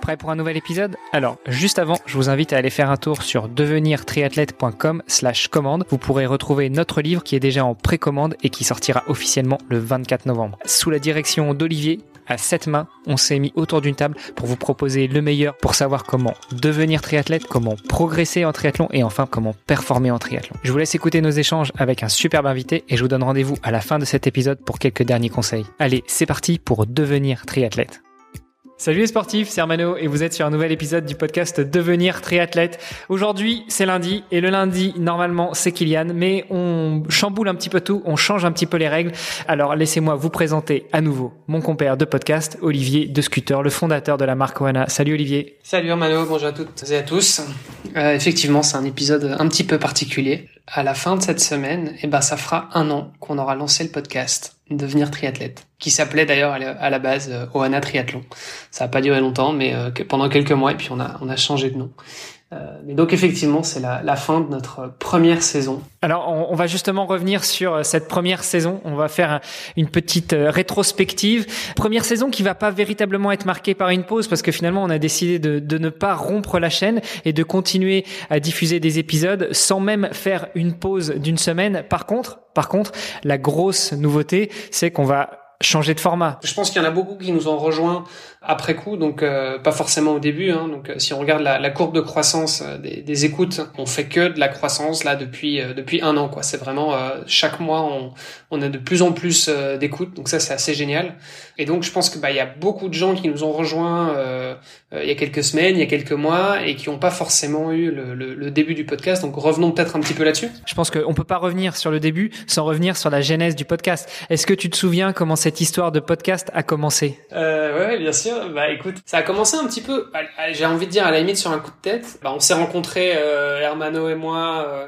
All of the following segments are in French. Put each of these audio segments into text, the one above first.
Prêt pour un nouvel épisode Alors, juste avant, je vous invite à aller faire un tour sur devenirtriathlète.com slash commande. Vous pourrez retrouver notre livre qui est déjà en précommande et qui sortira officiellement le 24 novembre. Sous la direction d'Olivier, à sept mains, on s'est mis autour d'une table pour vous proposer le meilleur pour savoir comment devenir triathlète, comment progresser en triathlon et enfin comment performer en triathlon. Je vous laisse écouter nos échanges avec un superbe invité et je vous donne rendez-vous à la fin de cet épisode pour quelques derniers conseils. Allez, c'est parti pour devenir triathlète. Salut les sportifs, c'est Armano et vous êtes sur un nouvel épisode du podcast Devenir triathlète. Aujourd'hui, c'est lundi et le lundi, normalement, c'est Kylian, mais on chamboule un petit peu tout, on change un petit peu les règles. Alors, laissez-moi vous présenter à nouveau mon compère de podcast, Olivier de Scooter, le fondateur de la marque Oana. Salut Olivier. Salut Armano, bonjour à toutes et à tous. Euh, effectivement, c'est un épisode un petit peu particulier. À la fin de cette semaine, eh ben, ça fera un an qu'on aura lancé le podcast devenir triathlète, qui s'appelait d'ailleurs à la base euh, Ohana Triathlon. Ça n'a pas duré longtemps, mais euh, pendant quelques mois, et puis on a, on a changé de nom. Euh, mais donc effectivement, c'est la, la, fin de notre première saison. Alors, on, on, va justement revenir sur euh, cette première saison. On va faire une petite euh, rétrospective. Première saison qui va pas véritablement être marquée par une pause parce que finalement, on a décidé de, de ne pas rompre la chaîne et de continuer à diffuser des épisodes sans même faire une pause d'une semaine. Par contre, par contre, la grosse nouveauté, c'est qu'on va changer de format. Je pense qu'il y en a beaucoup qui nous ont rejoints après coup, donc euh, pas forcément au début. Hein, donc euh, si on regarde la, la courbe de croissance euh, des, des, écoutes, on fait que de la croissance là depuis depuis un an. quoi. C'est vraiment chaque mois on, on a de plus en plus d'écoutes, donc ça c'est assez génial. Et donc je pense que bah il y a beaucoup de gens qui nous ont rejoints il y a quelques semaines, il y a quelques mois, et qui n'ont pas forcément eu le, le, le, début du podcast. Donc revenons peut-être un petit peu là-dessus. Je pense qu'on peut pas revenir sur le début sans revenir sur la genèse du podcast. Est-ce que tu te souviens comment cette histoire de podcast a commencé? Euh, Ouais, bien sûr. Bah écoute, ça a commencé un petit peu, j'ai envie de dire à la limite sur un coup de tête. Bah, on s'est rencontrés, euh, Hermano et moi, euh,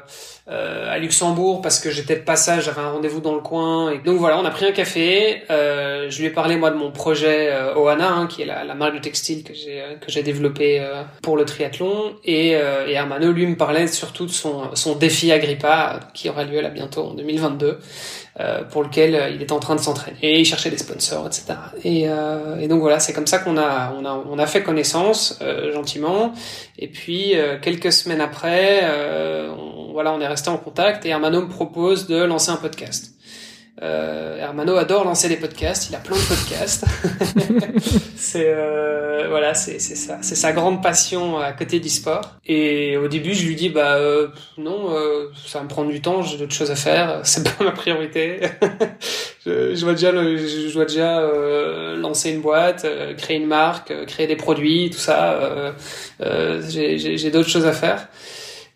euh, à Luxembourg parce que j'étais de passage, j'avais un rendez-vous dans le coin. Et donc voilà, on a pris un café. Je lui ai parlé moi de mon projet Ohana, hein, qui est la, marque de textile que j'ai que j'ai développé euh, pour le triathlon. Et, et Hermano lui me parlait surtout de son son défi Agrippa qui aura lieu là bientôt en 2022. Euh, pour lequel euh, il est en train de s'entraîner il cherchait des sponsors, etc. Et, euh, et donc voilà, c'est comme ça qu'on a, on a, on a fait connaissance gentiment. Et puis quelques semaines après, voilà, on est resté en contact et Hermano me propose de lancer un podcast. Euh, Hermano adore lancer des podcasts, il a plein de podcasts. c'est euh, voilà, c'est c'est ça, c'est sa grande passion à côté du sport. Et au début, je lui dis bah euh, non, euh, ça va me prendre du temps, j'ai d'autres choses à faire, c'est pas ma priorité. je, je dois déjà, le, je dois déjà euh, lancer une boîte, euh, créer une marque, créer des produits, tout ça. j'ai d'autres choses à faire.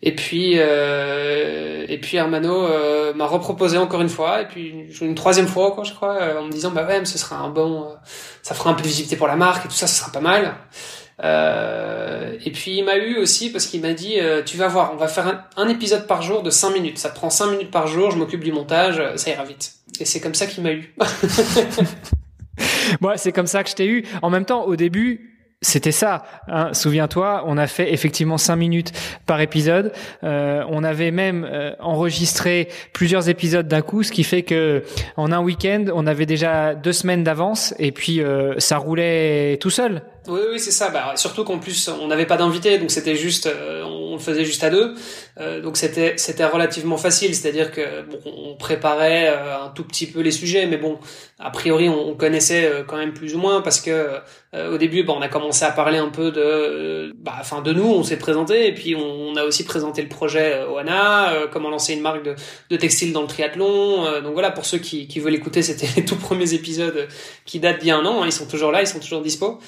Et puis, euh, et puis Hermano euh, m'a reproposé encore une fois, et puis une troisième fois, quoi, je crois, euh, en me disant bah ouais, mais ce sera un bon, euh, ça fera un peu de visibilité pour la marque et tout ça, ce sera pas mal. Euh, et puis il m'a eu aussi parce qu'il m'a dit tu vas voir, on va faire un, un, épisode par jour de 5 minutes. Ça te prend 5 minutes par jour, je m'occupe du montage, ça ira vite. Et c'est comme ça qu'il m'a eu. Moi, c'est comme ça que je t'ai eu. En même temps, au début, c'était ça. Hein. Souviens-toi, on a fait effectivement cinq minutes par épisode. Euh, on avait même euh, enregistré plusieurs épisodes d'un coup, ce qui fait que en un week-end, on avait déjà deux semaines d'avance et puis euh, ça roulait tout seul. Oui, oui, c'est ça. Bah, surtout qu'en plus, on n'avait pas d'invité, donc c'était juste, euh, on le faisait juste à deux. Euh, donc c'était c'était relativement facile, c'est-à-dire que bon, on préparait euh, un tout petit peu les sujets, mais bon, a priori, on, on connaissait quand même plus ou moins parce que au début, bah, on a commencé à parler un peu de, bah, enfin de nous, on s'est présenté et puis on, a aussi présenté le projet Oana, comment lancer une marque de, de textile dans le triathlon. donc voilà, pour ceux qui, qui veulent écouter, c'était les tout premiers épisodes qui datent d'il y a un an. Hein, ils sont toujours là, ils sont toujours dispo.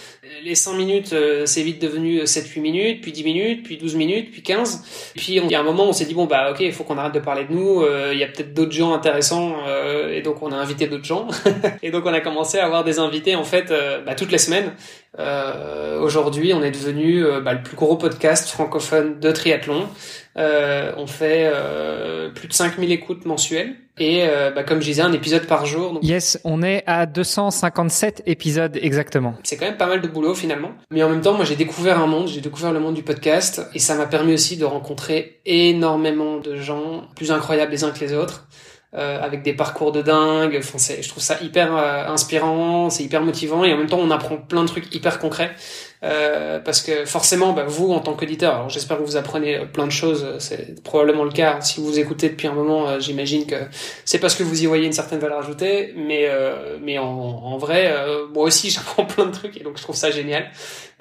Les 100 minutes, c'est vite devenu 7-8 minutes, puis 10 minutes, puis 12 minutes, puis 15. Puis il y a un moment, on s'est dit bon bah ok, il faut qu'on arrête de parler de nous. Il y a peut-être d'autres gens intéressants, euh, et donc on a invité d'autres gens. et donc on a commencé à avoir des invités en fait bah, toutes les semaines. Euh, Aujourd'hui, on est devenu bah, le plus gros podcast francophone de triathlon. Euh, on fait euh, plus de 5000 écoutes mensuelles et euh, bah, comme je disais un épisode par jour. Donc... Yes, on est à 257 épisodes exactement. C'est quand même pas mal de boulot finalement. Mais en même temps, moi j'ai découvert un monde, j'ai découvert le monde du podcast et ça m'a permis aussi de rencontrer énormément de gens plus incroyables les uns que les autres. Euh, avec des parcours de dingue. Enfin, c'est, je trouve ça hyper euh, inspirant, c'est hyper motivant et en même temps on apprend plein de trucs hyper concrets. Euh, parce que forcément, bah, vous en tant qu'auditeur, alors j'espère que vous apprenez plein de choses, c'est probablement le cas. Si vous écoutez depuis un moment, euh, j'imagine que c'est parce que vous y voyez une certaine valeur ajoutée, mais euh, mais en, en vrai, moi aussi j'apprends plein de trucs et donc je trouve ça génial.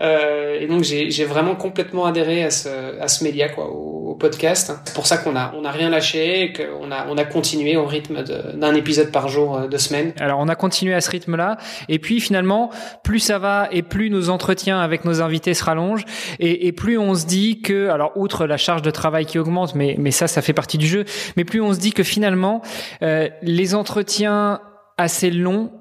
Et donc j'ai vraiment complètement adhéré à ce à ce média quoi, au, podcast. C'est pour ça qu'on a on a rien lâché, qu'on a on a continué au rythme d'un épisode par jour de semaine. Alors on a continué à ce rythme-là, et puis finalement, plus ça va et plus nos entretiens avec nos invités se rallongent et, et, plus on se dit que, alors outre la charge de travail qui augmente, mais, mais ça, ça fait partie du jeu, mais plus on se dit que finalement, euh, les entretiens assez longs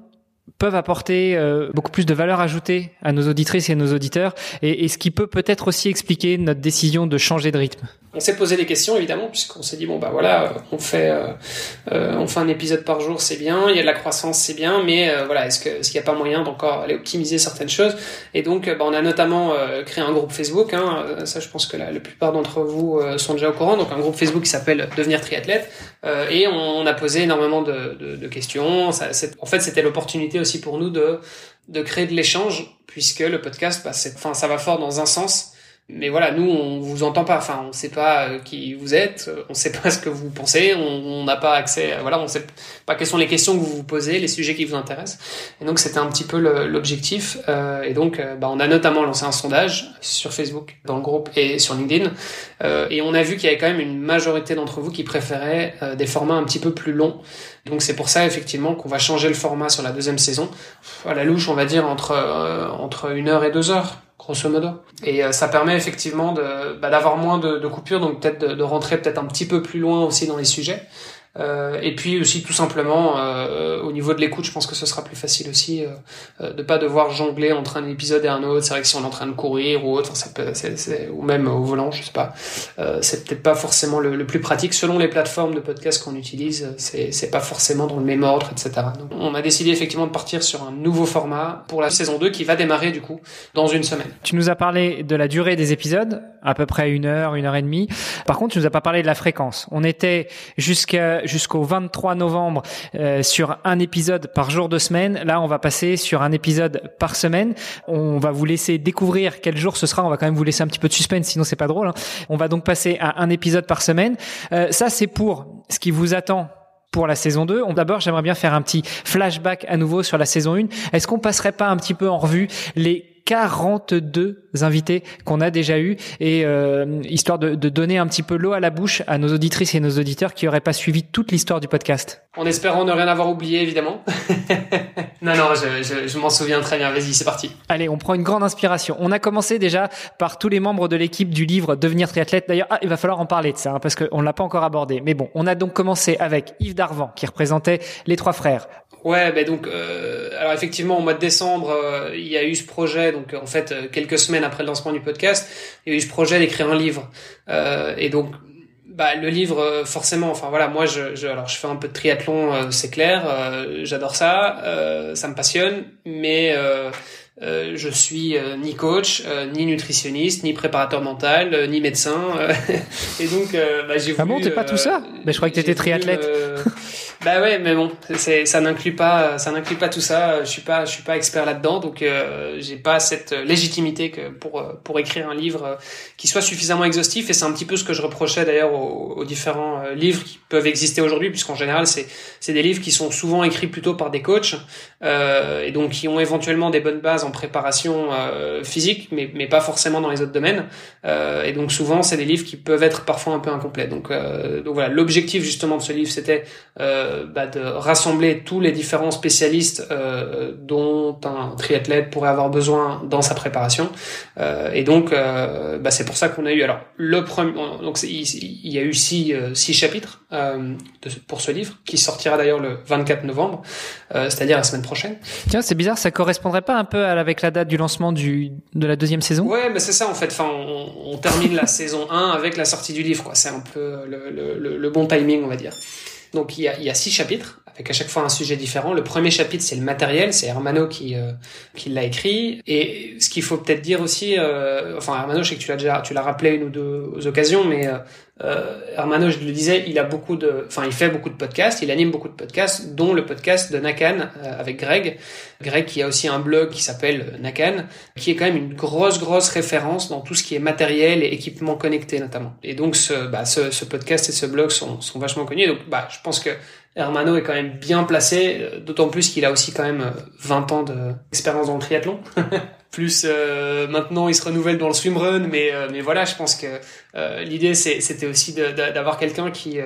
peuvent apporter euh, beaucoup plus de valeur ajoutée à nos auditrices et à nos auditeurs, et, et ce qui peut peut-être aussi expliquer notre décision de changer de rythme. On s'est posé des questions évidemment, puisqu'on s'est dit bon bah voilà, on fait euh, euh, on fait un épisode par jour, c'est bien, il y a de la croissance, c'est bien, mais voilà, est-ce que est-ce qu'il n'y a pas moyen d'encore aller optimiser certaines choses? Et donc bah, on a notamment créé un groupe Facebook, hein, ça je pense que la, la plupart d'entre vous sont déjà au courant, donc un groupe Facebook qui s'appelle Devenir triathlète, et on, on, a posé énormément de, de, de questions. Ça, en fait, c'était l'opportunité aussi pour nous de, de créer de l'échange, puisque le podcast, bah, enfin, ça va fort dans un sens, mais voilà, nous, on vous entend pas. Enfin, on sait pas euh, qui vous êtes, on sait pas ce que vous pensez, on n'a pas accès. voilà, on sait pas quelles sont les questions que vous vous posez, les sujets qui vous intéressent. Et donc, c'était un petit peu l'objectif. Euh, et donc, euh, bah, on a notamment lancé un sondage sur Facebook, dans le groupe et sur LinkedIn. et on a vu qu'il y avait quand même une majorité d'entre vous qui préféraient des formats un petit peu plus longs. Donc, c'est pour ça effectivement qu'on va changer le format sur la deuxième saison. À la louche, on va dire entre entre une heure et deux heures Et euh, ça permet effectivement bah, d'avoir moins de, coupures, donc peut-être de, rentrer peut-être un petit peu plus loin aussi dans les sujets. Euh, et puis aussi tout simplement euh, au niveau de l'écoute, je pense que ce sera plus facile aussi euh, euh de pas devoir jongler entre un épisode et un autre. C'est vrai que si on est en train de courir ou autre, ça peut, ou même au volant, je sais pas, euh, c'est peut-être pas forcément le, plus pratique. Selon les plateformes de podcast qu'on utilise, c'est pas forcément dans le même ordre, etc. Donc on a décidé effectivement de partir sur un nouveau format pour la saison 2 qui va démarrer du coup dans une semaine. Tu nous as parlé de la durée des épisodes, à peu près une heure, une heure et demie. Par contre, tu nous as pas parlé de la fréquence. On était jusqu'à jusqu'au 23 novembre euh, sur un épisode par jour de semaine. Là, on va passer sur un épisode par semaine. On va vous laisser découvrir quel jour ce sera. On va quand même vous laisser un petit peu de suspense, sinon c'est pas drôle. Hein. On va donc passer à un épisode par semaine. Euh, ça, c'est pour ce qui vous attend pour la saison 2. D'abord, j'aimerais bien faire un petit flashback à nouveau sur la saison 1. Est-ce qu'on passerait pas un petit peu en revue les 42 invités qu'on a déjà eu et euh, histoire de, de, donner un petit peu l'eau à la bouche à nos auditrices et nos auditeurs qui n'auraient pas suivi toute l'histoire du podcast. En espérant ne rien avoir oublié, évidemment. non, non, je, je, je m'en souviens très bien. Vas-y, c'est parti. Allez, on prend une grande inspiration. On a commencé déjà par tous les membres de l'équipe du livre Devenir triathlète. D'ailleurs, ah, il va falloir en parler de ça hein, parce qu'on l'a pas encore abordé. Mais bon, on a donc commencé avec Yves Darvan qui représentait les trois frères. Ouais, ben donc, euh, alors effectivement, au mois de décembre, euh, il y a eu ce projet. Donc, en fait, euh, quelques semaines après le lancement du podcast, il y a eu ce projet d'écrire un livre. Euh, et donc, bah, le livre, forcément. Enfin voilà, moi, je, je, alors je fais un peu de triathlon, c'est clair. J'adore ça, ça me passionne, mais euh, je suis euh, ni coach, euh, ni nutritionniste, ni préparateur mental, ni médecin. et donc, bah, j'ai voulu. Ah bon, t'es pas tout ça Mais je croyais que t'étais triathlète. bah ouais, mais bon, c'est ça n'inclut pas, ça n'inclut pas tout ça. Je suis pas, je suis pas expert là-dedans, donc j'ai pas cette légitimité que pour pour écrire un livre qui soit suffisamment exhaustif. Et c'est un petit peu ce que je reprochais d'ailleurs aux, aux, différents livres qui peuvent exister aujourd'hui, puisqu'en général, c'est c'est des livres qui sont souvent écrits plutôt par des coachs et donc qui ont éventuellement des bonnes bases préparation euh, physique, mais, mais pas forcément dans les autres domaines. Euh, et donc souvent, c'est des livres qui peuvent être parfois un peu incomplets. Donc, euh, donc voilà, l'objectif justement de ce livre, c'était bah, de rassembler tous les différents spécialistes dont un triathlète pourrait avoir besoin dans sa préparation. et donc, bah, c'est pour ça qu'on a eu alors le premier. Donc il, il, y a eu six, six chapitres de, pour ce livre qui sortira d'ailleurs le 24 novembre, c'est-à-dire la semaine prochaine. Tiens, c'est bizarre, ça correspondrait pas un peu à avec la date du lancement du, de la deuxième saison? Ouais, mais c'est ça en fait. Enfin, on, on termine la saison 1 avec la sortie du livre, quoi. C'est un peu le, le, le, bon timing, on va dire. Donc il y a, il y a six chapitres avec à chaque fois un sujet différent. Le premier chapitre, c'est le matériel, c'est Hermano qui qui l'a écrit. Et ce qu'il faut peut-être dire aussi, enfin Hermano, je sais que tu l'as déjà, tu l'as rappelé une ou deux occasions, mais euh, Hermano, je le disais, il a beaucoup de, enfin, il fait beaucoup de podcasts, il anime beaucoup de podcasts, dont le podcast de Nakan euh, avec Greg. Greg qui a aussi un blog qui s'appelle Nakan, qui est quand même une grosse, grosse référence dans tout ce qui est matériel et équipement connecté notamment. Et donc, ce, bah, ce, ce podcast et ce blog sont, sont vachement connus. Donc, bah, je pense que Hermano est quand même bien placé, euh, d'autant plus qu'il a aussi quand même 20 ans d'expérience dans le triathlon. plus euh, maintenant il se renouvelle dans le swimrun mais euh, mais voilà je pense que euh, l'idée c'était aussi d'avoir quelqu'un qui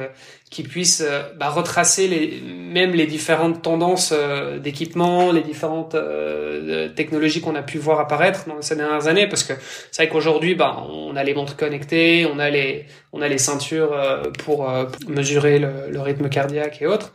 qui puisse bah, retracer les même les différentes tendances d'équipement les différentes technologies qu'on a pu voir apparaître dans ces dernières années parce que c'est vrai qu'aujourd'hui bah on a les montres connectées on a les on a les ceintures pour, mesurer le, le rythme cardiaque et autres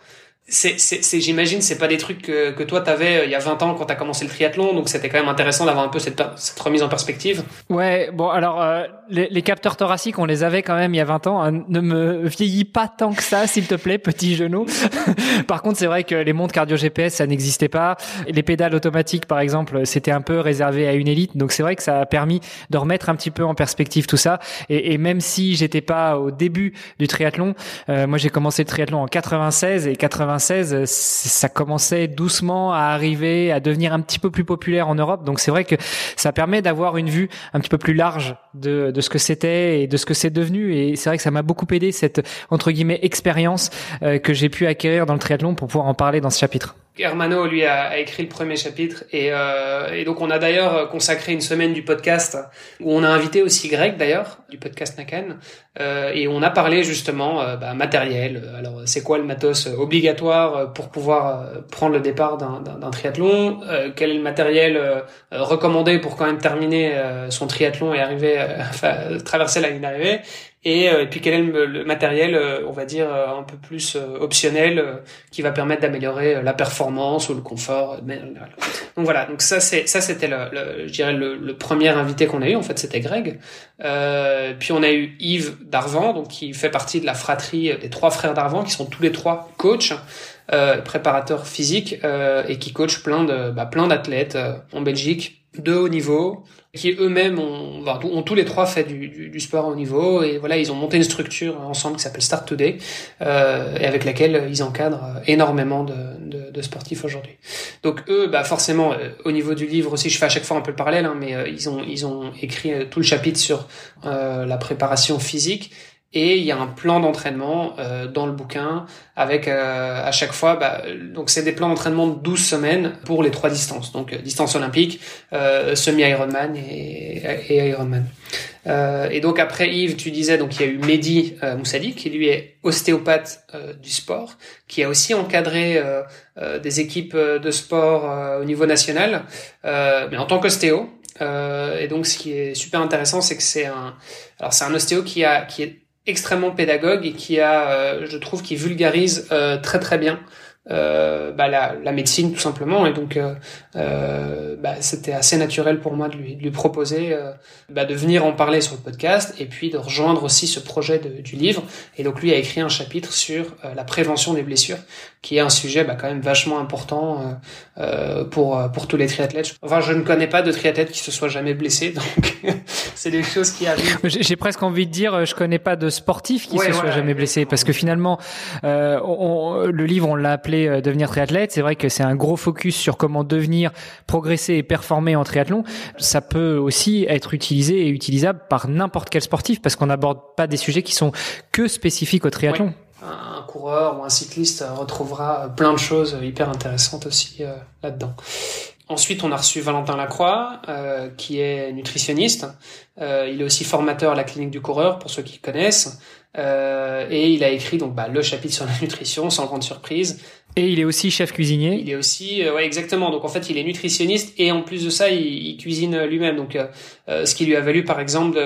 c'est, j'imagine, c'est pas des trucs que, que toi t'avais euh, il y a 20 ans quand t'as commencé le triathlon, donc c'était quand même intéressant d'avoir un peu cette, cette remise en perspective. Ouais, bon alors euh, les, les, capteurs thoraciques, on les avait quand même il y a 20 ans. Hein. Ne me vieillis pas tant que ça, s'il te plaît, petit genou. par contre, c'est vrai que les montres cardio GPS, ça n'existait pas. Les pédales automatiques, par exemple, c'était un peu réservé à une élite, donc c'est vrai que ça a permis de remettre un petit peu en perspective tout ça. Et, et même si j'étais pas au début du triathlon, euh, moi j'ai commencé le triathlon en 96 et 96 euh, ça commençait doucement à arriver, à devenir un petit peu plus populaire en Europe. Donc c'est vrai que ça permet d'avoir une vue un petit peu plus large de, de ce que c'était et de ce que c'est devenu. Et c'est vrai que ça m'a beaucoup aidé cette entre guillemets expérience euh, que j'ai pu acquérir dans le triathlon pour pouvoir en parler dans ce chapitre. Hermano, lui, a, écrit le premier chapitre. Et, euh, et donc, on a d'ailleurs consacré une semaine du podcast où on a invité aussi Greg, d'ailleurs, du podcast Nakan. Euh, et on a parlé justement euh, bah, matériel. Alors, c'est quoi le matos obligatoire pour pouvoir euh, prendre le départ d'un triathlon? Euh, Quel est le matériel recommandé pour quand même terminer son triathlon et arriver, traverser la ligne d'arrivée? Euh, et, puis quel est le, matériel, euh, on va dire, euh, un peu plus optionnel qui va permettre d'améliorer la performance ou le confort. Donc voilà, donc ça c'est ça c'était le, je dirais le, premier invité qu'on a eu en fait c'était Greg. Euh, puis on a eu Yves Darvan donc qui fait partie de la fratrie des trois frères Darvan qui sont tous les trois coachs. Euh, préparateurs physiques et qui coachent plein de bah, plein d'athlètes en Belgique de haut niveau qui eux-mêmes ont, ont, tous les trois fait du, du, du, sport au niveau et voilà ils ont monté une structure ensemble qui s'appelle Start Today euh, et avec laquelle ils encadrent énormément de, de, de sportifs aujourd'hui. Donc eux, bah forcément euh, au niveau du livre aussi, je fais à chaque fois un peu le parallèle, hein, mais euh, ils ont ils ont écrit euh, tout le chapitre sur la préparation physique et il y a un plan d'entraînement euh, dans le bouquin avec euh, à chaque fois, bah, donc c'est des plans d'entraînement de 12 semaines pour les trois distances, donc euh, distance olympique, semi-Ironman et, et Ironman. et donc après Yves, tu disais, donc il y a eu Mehdi Moussadi qui lui est ostéopathe du sport, qui a aussi encadré des équipes de sport au niveau national, mais en tant qu'ostéo. et donc ce qui est super intéressant, c'est que c'est un, alors c'est un ostéo qui a qui est extrêmement pédagogue et qui a, euh, je trouve, qui vulgarise euh, très très bien euh, bah, la, la, médecine tout simplement. Et donc euh, euh, bah, c'était assez naturel pour moi de lui, de lui proposer euh, bah, de venir en parler sur le podcast et puis de rejoindre aussi ce projet de, du livre. Et donc lui a écrit un chapitre sur euh, la prévention des blessures qui est un sujet bah, quand même vachement important pour pour tous les triathlètes. Enfin je ne connais pas de triathlète qui se soit jamais blessé donc c'est des choses qui arrivent. J'ai presque envie de dire je connais pas de sportif qui se soit jamais blessé parce que finalement on, le livre on l'a appelé euh, devenir triathlète. C'est vrai que c'est un gros focus sur comment devenir, progresser et performer en triathlon. Ça peut aussi être utilisé et utilisable par n'importe quel sportif parce qu'on n'aborde pas des sujets qui sont que spécifiques au triathlon. Un coureur ou un cycliste retrouvera plein de choses hyper intéressantes aussi euh, là-dedans. Ensuite, on a reçu Valentin Lacroix, euh, qui est nutritionniste. Euh, il est aussi formateur à la clinique du coureur, pour ceux qui connaissent. Euh, et il a écrit donc bah, le chapitre sur la nutrition, sans grande surprise. Et il est aussi chef cuisinier. Il est aussi, euh, ouais, exactement. Donc en fait, il est nutritionniste et en plus de ça, il, il cuisine lui-même. Donc, euh, euh, ce qui lui a valu, par exemple,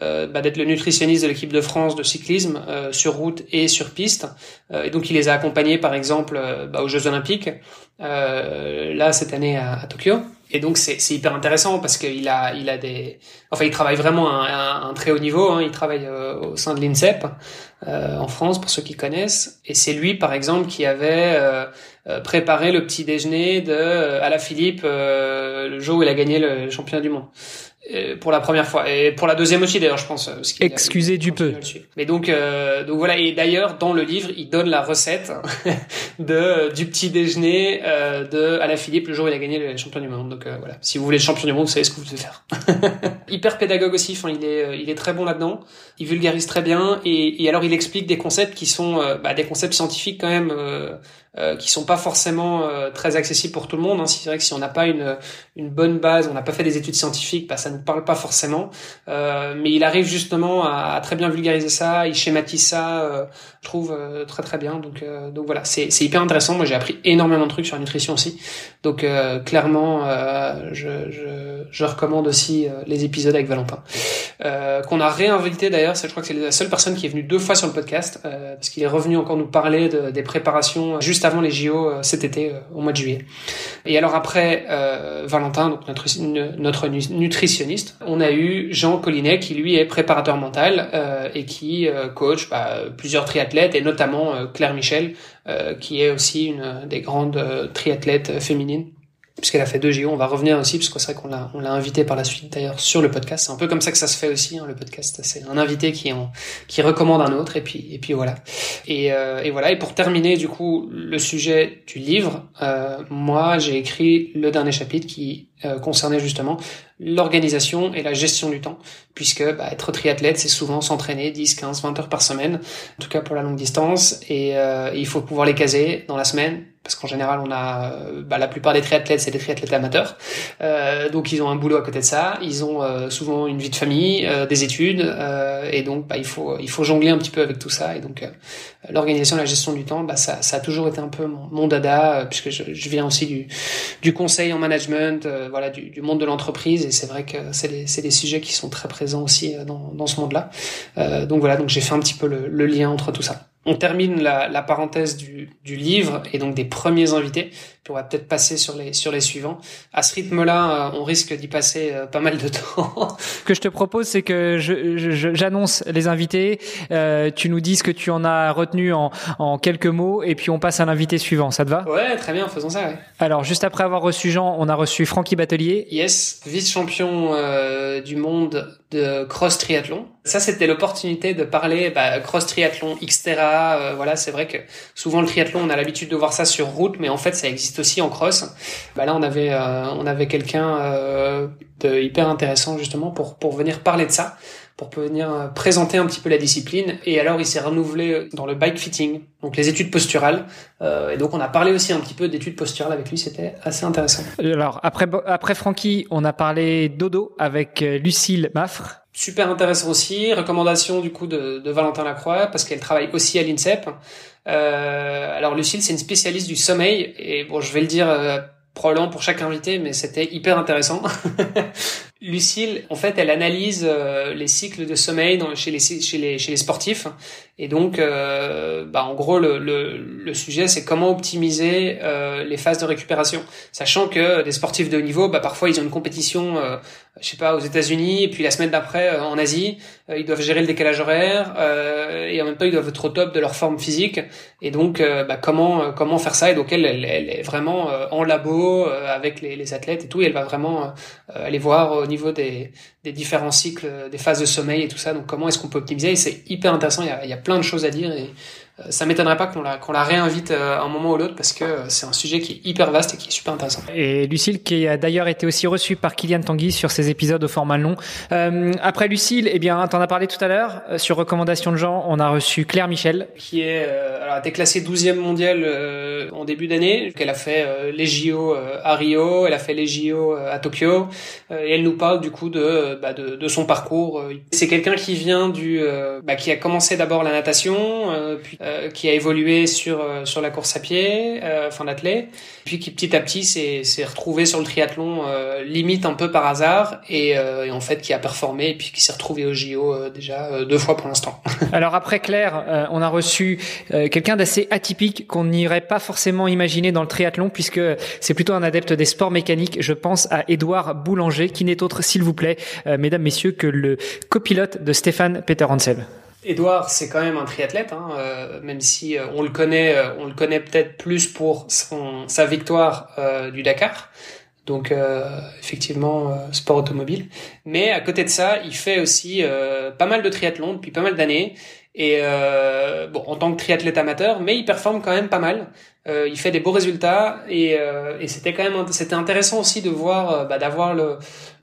bah, d'être le nutritionniste de l'équipe de France de cyclisme sur route et sur piste. et donc, il les a accompagnés, par exemple, bah, aux Jeux Olympiques. là, cette année à, à Tokyo. Et donc c'est hyper intéressant parce qu'il a il a des enfin il travaille vraiment à un, très haut niveau. Hein. Il travaille euh, au sein de l'INSEP euh, en France pour ceux qui connaissent. Et c'est lui par exemple qui avait euh, euh préparé le petit déjeuner de Alain Philippe le jour où il a gagné le championnat du monde pour la première fois. Et pour la deuxième aussi d'ailleurs je pense excusez du peu. mais donc euh, donc voilà. Et d'ailleurs dans le livre il donne la recette de du petit déjeuner euh, de Alain Philippe le jour où il a gagné le champion du monde. Donc euh, voilà. Si vous voulez le champion du monde vous savez ce que vous devez faire. Hyper pédagogue aussi. Enfin il est euh, il est très bon là-dedans. Il vulgarise très bien. Et, et alors il explique des concepts qui sont euh, bah, des concepts scientifiques quand même euh, qui sont pas forcément euh, très accessibles pour tout le monde. Hein. C'est vrai que si on n'a pas une, une bonne base, on n'a pas fait des études scientifiques, bah, ça ne parle pas forcément. Euh, mais il arrive justement à, à, très bien vulgariser ça, il schématise ça, euh, je trouve très très bien. Donc, donc voilà, c'est hyper intéressant. Moi, j'ai appris énormément de trucs sur la nutrition aussi. Donc clairement, je, je, je, recommande aussi les épisodes avec Valentin, qu'on a réinvité d'ailleurs. Je crois que c'est la seule personne qui est venue deux fois sur le podcast parce qu'il est revenu encore nous parler de, des préparations juste avant les JO euh, cet été, euh, au mois de juillet. Et alors après euh, Valentin, donc notre, notre nutritionniste, on a eu Jean Collinet qui lui est préparateur mental et qui coach bah, plusieurs triathlètes et notamment Claire Michel qui est aussi une des grandes triathlètes féminines puisqu'elle a fait deux JO. On va revenir aussi, parce que c'est vrai qu'on l'a, on l'a invité par la suite d'ailleurs sur le podcast. C'est un peu comme ça que ça se fait aussi, hein, le podcast. C'est un invité qui, en, qui recommande un autre, et puis, et puis voilà. Et, euh, et voilà. Et pour terminer, du coup, le sujet du livre, euh, moi, j'ai écrit le dernier chapitre qui euh, concernait justement l'organisation et la gestion du temps, puisque bah, être triathlète, c'est souvent s'entraîner 10, 15, 20 heures par semaine, en tout cas pour la longue distance, et, euh, il faut pouvoir les caser dans la semaine, parce qu'en général, on a euh, bah, la plupart des triathlètes, c'est des triathlètes amateurs, euh, donc ils ont un boulot à côté de ça, ils ont euh, souvent une vie de famille, euh, des études, et donc bah, il faut il faut jongler un petit peu avec tout ça, et donc l'organisation, la gestion du temps, bah, ça, ça a toujours été un peu mon, dada, puisque je, je, viens aussi du, du conseil en management, voilà, du, du monde de l'entreprise. Et c'est vrai que c'est des, des, sujets qui sont très présents aussi euh, dans, dans ce monde-là. Euh, donc voilà, donc j'ai fait un petit peu le, le lien entre tout ça. On termine la, parenthèse du, livre et donc des premiers invités. On va peut-être passer sur les sur les suivants. À ce rythme-là, euh, on risque d'y passer euh, pas mal de temps. Ce que je te propose, c'est que j'annonce je, les invités. Euh, tu nous dis ce que tu en as retenu en, en quelques mots et puis on passe à l'invité suivant. Ça te va? Ouais, très bien, faisons ça. Ouais. Alors juste après avoir reçu Jean, on a reçu Francky Batelier. Yes, vice-champion euh, du monde de cross triathlon. Ça, c'était l'opportunité de parler bah, cross triathlon, Xterra. Euh, voilà, c'est vrai que souvent le triathlon, on a l'habitude de voir ça sur route, mais en fait, ça existe aussi en cross. Bah, là, on avait euh, on avait quelqu'un euh, de hyper intéressant justement pour pour venir parler de ça pour venir euh, présenter un petit peu la discipline. Et alors, il s'est renouvelé dans le bike fitting, donc les études posturales. Euh, et donc, on a parlé aussi un petit peu d'études posturales avec lui. C'était assez intéressant. Alors, après, après Francky, on a parlé dodo avec Lucille Maffre. Super intéressant aussi. Recommandation du coup de, de Valentin Lacroix parce qu'elle travaille aussi à l'INSEP. Euh, alors Lucille, c'est une spécialiste du sommeil et bon, je vais le dire euh, probablement pour chaque invité, mais c'était hyper intéressant. Lucille, en fait, elle analyse euh, les cycles de sommeil dans, chez, les, chez, les, chez les sportifs. Et donc, euh, bah, en gros, le, le, le sujet, c'est comment optimiser euh, les phases de récupération. Sachant que des sportifs de haut niveau, bah, parfois, ils ont une compétition, euh, je sais pas, aux États-Unis, et puis la semaine d'après, euh, en Asie. ils doivent gérer le décalage horaire, et en même temps, ils doivent être au top de leur forme physique. Et donc, bah, comment comment faire ça? Et donc, elle, elle, elle est vraiment en labo avec les, les, athlètes et tout, et elle va vraiment aller voir au niveau des, différents cycles, des phases de sommeil et tout ça. Donc comment est-ce qu'on peut optimiser? C'est hyper intéressant, il y, a, plein de choses à dire ça m'étonnerait pas qu'on la, qu'on la réinvite euh, un moment ou l'autre parce que euh, c'est un sujet qui est hyper vaste et qui est super intéressant. Et Lucille qui a d'ailleurs été aussi reçue par Kylian Tanguy sur ses épisodes au format long. Euh, après Lucille, eh bien, t'en as parlé tout à l'heure, sur recommandation de Jean, on a reçu Claire Michel. Qui est, euh, alors, a été classée 12e mondiale euh, en début d'année. Elle a fait les JO à Rio, elle a fait les JO à Tokyo et elle nous parle du coup de, bah, de, de, son parcours. C'est quelqu'un qui vient du, bah, qui a commencé d'abord la natation, puis euh, qui a évolué sur euh, sur la course à pied, euh, enfin l'athlète, puis qui petit à petit s'est s'est retrouvé sur le triathlon limite un peu par hasard et, et, en fait qui a performé et puis qui s'est retrouvé au JO déjà deux fois pour l'instant. Alors après Claire, on a reçu quelqu'un d'assez atypique qu'on n'irait pas forcément imaginer dans le triathlon puisque c'est plutôt un adepte des sports mécaniques. Je pense à Édouard Boulanger qui n'est autre s'il vous plaît, mesdames messieurs, que le copilote de Stéphane Peter Hansel. Edouard, c'est quand même un triathlète, hein, euh, même si euh, on le connaît, euh, on le connaît peut-être plus pour son, sa victoire du Dakar. Donc effectivement, sport automobile. Mais à côté de ça, il fait aussi pas mal de triathlon depuis pas mal d'années. Et bon, en tant que triathlète amateur, mais il performe quand même pas mal. Euh, il fait des beaux résultats et, euh, et c'était quand même c'était intéressant aussi de voir euh, bah, d'avoir le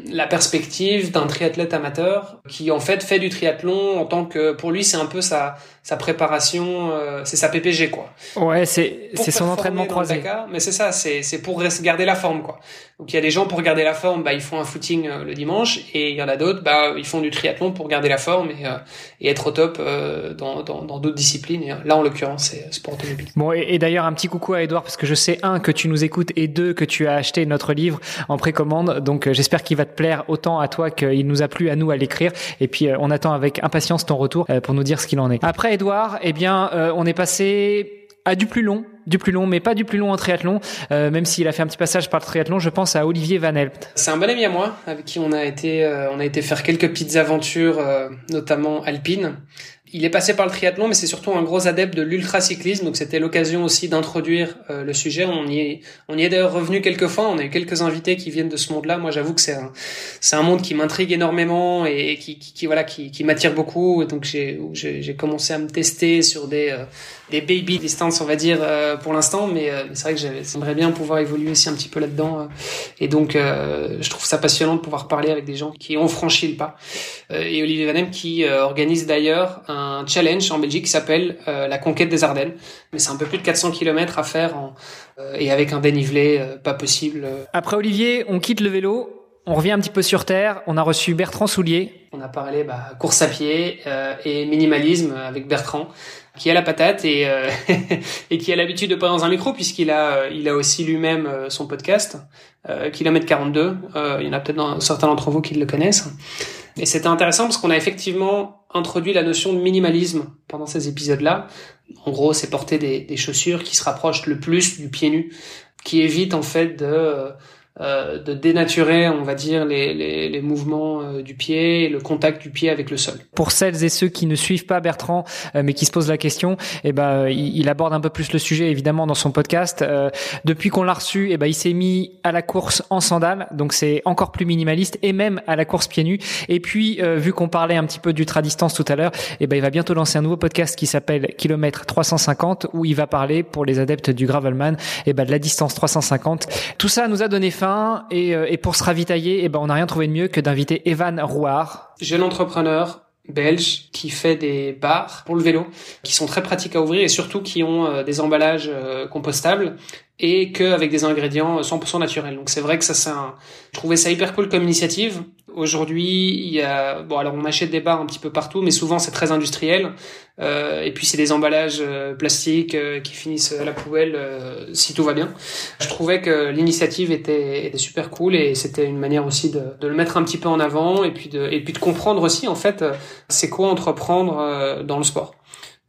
la perspective d'un triathlète amateur qui en fait fait du triathlon en tant que pour lui c'est un peu sa sa préparation euh, c'est sa PPG quoi. Ouais, c'est c'est son entraînement croisé. mais c'est ça, c'est c'est pour garder la forme quoi. Donc il y a des gens pour garder la forme, bah ils font un footing le dimanche et il y en a d'autres bah ils font du triathlon pour garder la forme et, et être au top dans dans dans d'autres disciplines là en l'occurrence c'est sport automobile. Bon et, et d'ailleurs un petit coucou à Edouard parce que je sais un que tu nous écoutes et deux que tu as acheté notre livre en précommande. Donc euh, j'espère qu'il va te plaire autant à toi qu'il nous a plu à nous à l'écrire. Et puis euh, on attend avec impatience ton retour euh, pour nous dire ce qu'il en est. Après Edouard, eh bien on est passé à du plus long, du plus long, mais pas du plus long en triathlon, même s'il a fait un petit passage par le triathlon. Je pense à Olivier Van Elpt. C'est un bon ami à moi, avec qui on a été, on a été faire quelques petites aventures, notamment alpines il est passé par le triathlon, mais c'est surtout un gros adepte de l'ultracyclisme, donc c'était l'occasion aussi d'introduire euh, le sujet. On y est, on y est d'ailleurs revenu quelques fois. On a eu quelques invités qui viennent de ce monde-là. Moi, j'avoue que c'est un, c'est un monde qui m'intrigue énormément et qui, qui, voilà, qui, qui m'attire beaucoup. Et donc j'ai, j'ai commencé à me tester sur des, euh, des baby distances, on va dire, euh, pour l'instant. Mais c'est vrai que j'aimerais bien pouvoir évoluer aussi un petit peu là-dedans. et donc, je trouve ça passionnant de pouvoir parler avec des gens qui ont franchi le pas. et Olivier Vanem qui organise d'ailleurs un challenge en Belgique qui s'appelle euh, la conquête des Ardennes. Mais c'est un peu plus de 400 km à faire en, euh, et avec un dénivelé euh, pas possible. Après Olivier, on quitte le vélo. On revient un petit peu sur terre. On a reçu Bertrand Soulier. On a parlé bah, course à pied et minimalisme avec Bertrand, qui a la patate et, et qui a l'habitude de parler dans un micro puisqu'il a, il a aussi lui-même son podcast, Kilomètre 42. il y en a peut-être certains d'entre vous qui le connaissent. Et c'était intéressant parce qu'on a effectivement introduit la notion de minimalisme pendant ces épisodes-là. En gros, c'est porter des, des, chaussures qui se rapprochent le plus du pied nu, qui évite en fait de euh, de dénaturer, on va dire, les, les, les mouvements euh, du pied, le contact du pied avec le sol. Pour celles et ceux qui ne suivent pas Bertrand, euh, mais qui se posent la question, eh ben, il, il, aborde un peu plus le sujet évidemment dans son podcast. depuis qu'on l'a reçu, eh ben, il s'est mis à la course en sandales, donc c'est encore plus minimaliste, et même à la course pieds nus. Et puis, vu qu'on parlait un petit peu d'ultra distance tout à l'heure, eh ben, il va bientôt lancer un nouveau podcast qui s'appelle Kilomètre 350, où il va parler pour les adeptes du gravelman, eh ben, de la distance 350. Tout ça nous a donné euh, et, pour se ravitailler, eh ben, on n'a rien trouvé de mieux que d'inviter Evan Rouard. Jeune entrepreneur belge qui fait des bars pour le vélo, qui sont très pratiques à ouvrir et surtout qui ont euh, des emballages euh, compostables et qu'avec des ingrédients 100% naturels. Donc c'est vrai que ça c'est un... Je trouvais ça hyper cool comme initiative. Aujourd'hui, il y a bon alors on achète des bars un petit peu partout, mais souvent c'est très industriel. Euh, et puis c'est des emballages euh, plastiques euh, qui finissent à la poubelle si tout va bien. Je trouvais que l'initiative était, était super cool et c'était une manière aussi de, de, le mettre un petit peu en avant et puis de et puis de comprendre aussi en fait c'est quoi entreprendre dans le sport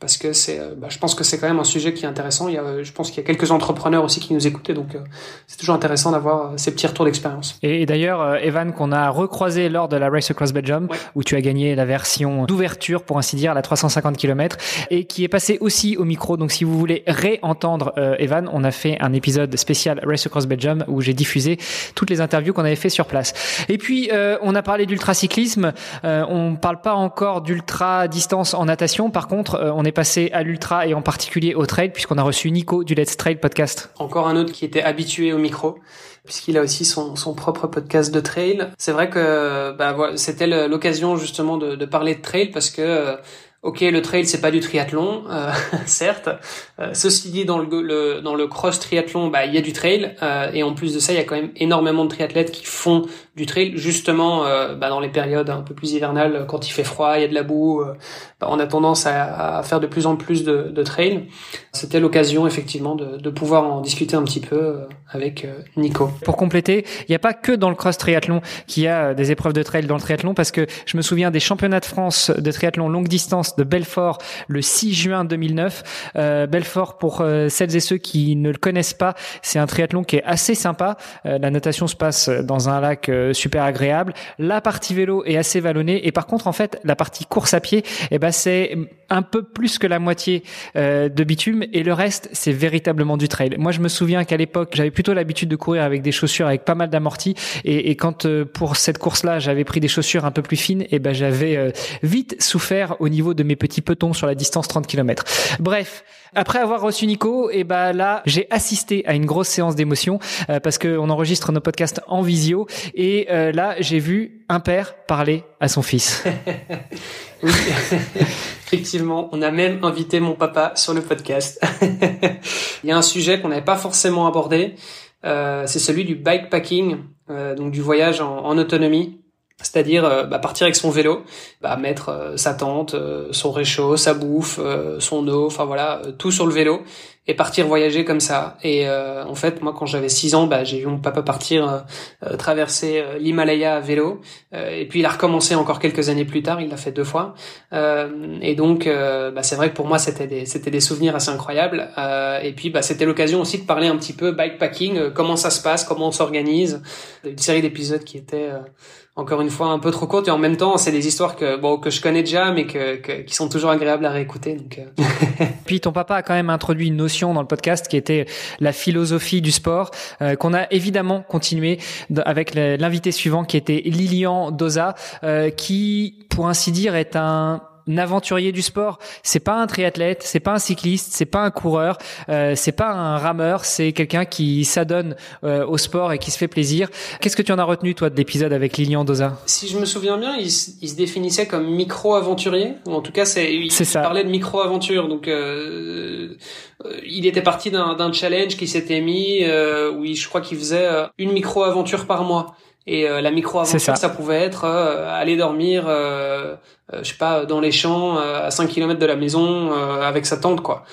parce que c'est, euh, bah, je pense que c'est quand même un sujet qui est intéressant. Il y a, je pense qu'il y a quelques entrepreneurs aussi qui nous écoutent, donc euh, c'est toujours intéressant d'avoir euh, ces petits retours d'expérience. Et, d'ailleurs, Evan, qu'on a recroisé lors de la Race Across Belgium, où tu as gagné la version d'ouverture, pour ainsi dire, la 350 km, et qui est passé aussi au micro. Donc, si vous voulez réentendre Evan, on a fait un épisode spécial Race Across Belgium où j'ai diffusé toutes les interviews qu'on avait fait sur place. Et puis, on a parlé d'ultracyclisme. on parle pas encore d'ultra distance en natation. Par contre, on est passé à l'ultra et en particulier au trail puisqu'on a reçu Nico du Let's Trail podcast. Encore un autre qui était habitué au micro puisqu'il a aussi son, son propre podcast de trail. C'est vrai que bah, c'était l'occasion justement de, de, parler de trail parce que Ok, le trail c'est pas du triathlon, euh, certes. Euh, ceci dit, dans le, dans le cross triathlon, bah il y a du trail euh, et en plus de ça, il y a quand même énormément de triathlètes qui font du trail justement bah, dans les périodes un peu plus hivernales, quand il fait froid, il y a de la boue. Bah, on a tendance à, à, faire de plus en plus de, de trail. C'était l'occasion effectivement de, de, pouvoir en discuter un petit peu avec Nico. Pour compléter, il n'y a pas que dans le cross triathlon qu'il y a des épreuves de trail dans le triathlon parce que je me souviens des championnats de France de triathlon longue distance de Belfort le 6 juin 2009. Euh, Belfort, pour euh, celles et ceux qui ne le connaissent pas, c'est un triathlon qui est assez sympa. Euh, la natation se passe dans un lac super agréable. La partie vélo est assez vallonnée et par contre, en fait, la partie course à pied, eh ben, c'est un peu plus que la moitié de bitume et le reste, c'est véritablement du trail. Moi, je me souviens qu'à l'époque, j'avais plutôt l'habitude de courir avec des chaussures avec pas mal d'amortis et, et, quand pour cette course-là, j'avais pris des chaussures un peu plus fines, eh ben j'avais vite souffert au niveau de mes petits petons sur la distance 30 km. Bref, après avoir reçu Nico, et eh ben là, j'ai assisté à une grosse séance d'émotion euh, parce qu'on enregistre nos podcasts en visio et euh, là, j'ai vu un père parler à son fils. oui, effectivement, on a même invité mon papa sur le podcast. Il y a un sujet qu'on n'avait pas forcément abordé, euh, c'est celui du bikepacking, donc du voyage en autonomie. C'est-à-dire euh, bah, partir avec son vélo, bah, mettre euh, sa tente, euh, son réchaud, sa bouffe, son eau, enfin voilà, tout sur le vélo et partir voyager comme ça. Et en fait, moi, quand j'avais 6 ans, bah, j'ai vu mon papa partir traverser l'Himalaya à vélo. et puis il a recommencé encore quelques années plus tard. Il l'a fait deux fois. et donc, bah, c'est vrai que pour moi, c'était des c'était des souvenirs assez incroyables. et puis, bah, c'était l'occasion aussi de parler un petit peu bikepacking, comment ça se passe, comment on s'organise. Une série d'épisodes qui étaient encore une fois un peu trop courte et en même temps c'est des histoires que bon que je connais déjà mais que, qui sont toujours agréables à réécouter donc euh. puis ton papa a quand même introduit une notion dans le podcast qui était la philosophie du sport euh, qu'on a évidemment continué avec l'invité suivant qui était Lilian Doza euh, qui pour ainsi dire est un aventurier du sport. C'est pas un triathlète, c'est pas un cycliste, c'est pas un coureur, euh, c'est pas un rameur, c'est quelqu'un qui s'adonne euh, au sport et qui se fait plaisir. Qu'est-ce que tu en as retenu toi de l'épisode avec Lilian Doza Si je me souviens bien, il, se définissait comme micro-aventurier, en tout cas c'est il, il parlait de micro-aventure. Donc euh, euh, il était parti d'un challenge qui s'était mis euh, où je crois qu'il faisait une micro-aventure par mois. Et la micro-aventure, ça. ça. pouvait être aller dormir euh, je sais pas, dans les champs, euh, à 5 km de la maison, euh, avec sa tante, quoi.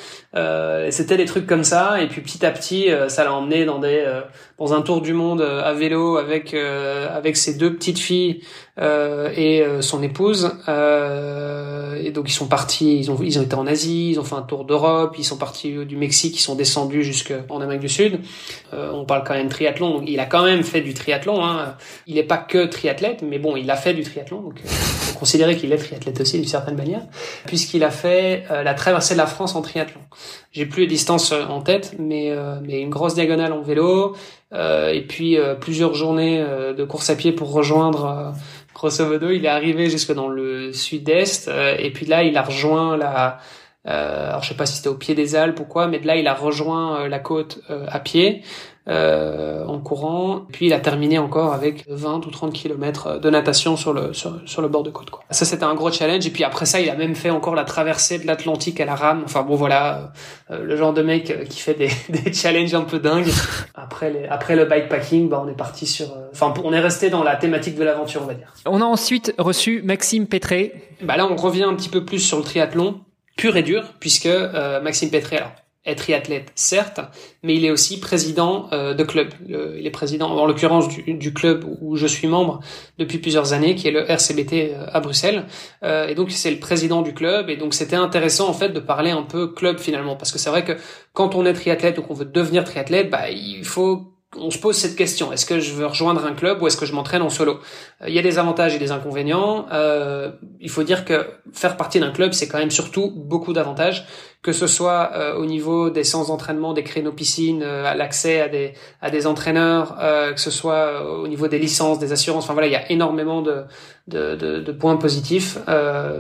C'était des trucs comme ça, et puis petit à petit, ça l'a emmené dans des, dans un tour du monde à vélo avec avec ses deux petites filles et son épouse. et donc ils sont partis, ils ont ils ont été en Asie, ils ont fait un tour d'Europe, ils sont partis du Mexique, ils sont descendus jusqu'en Amérique du Sud. on parle quand même triathlon, il a quand même fait du triathlon. Hein. Il n'est pas que triathlète, mais bon, il a fait du triathlon, donc considérer qu'il est triathlète aussi d'une certaine manière, puisqu'il a fait euh, la traversée de la France en triathlon. J'ai plus les distances euh, en tête, mais, euh, mais une grosse diagonale en vélo, et puis plusieurs journées de course à pied pour rejoindre grosso modo, il est arrivé jusque dans le sud-est, et puis là, il a rejoint la, alors je sais pas si c'était au pied des Alpes ou quoi, mais de là, il a rejoint la côte à pied euh, en courant. Puis il a terminé encore avec 20 ou 30 km de natation sur le sur, sur le bord de côte. Quoi. Ça c'était un gros challenge. Et puis après ça, il a même fait encore la traversée de l'Atlantique à la rame. Enfin bon voilà, euh, le genre de mec qui fait des, des challenges un peu dingues. Après les, après le bikepacking, bah on est parti sur. Euh, enfin on est resté dans la thématique de l'aventure, on va dire. On a ensuite reçu Maxime Pétré. Bah là on revient un petit peu plus sur le triathlon pur et dur puisque euh, Maxime alors est triathlète, certes, mais il est aussi président euh, de club. il est président, en l'occurrence, du, club où je suis membre depuis plusieurs années, qui est le RCBT euh, à Bruxelles. Euh, et donc, c'est le président du club. Et donc, c'était intéressant, en fait, de parler un peu club, finalement. Parce que c'est vrai que quand on est triathlète ou qu'on veut devenir triathlète, bah, il faut on se pose cette question est-ce que je veux rejoindre un club ou est-ce que je m'entraîne en solo? Euh, Il y a des avantages et des inconvénients. Euh, il faut dire que faire partie d'un club, c'est quand même surtout beaucoup d'avantages, que ce soit euh, au niveau des séances d'entraînement, des créneaux piscines, à l'accès à des à des entraîneurs, que ce soit au niveau des licences, des assurances. Enfin voilà, il y a énormément de de, de, de points positifs.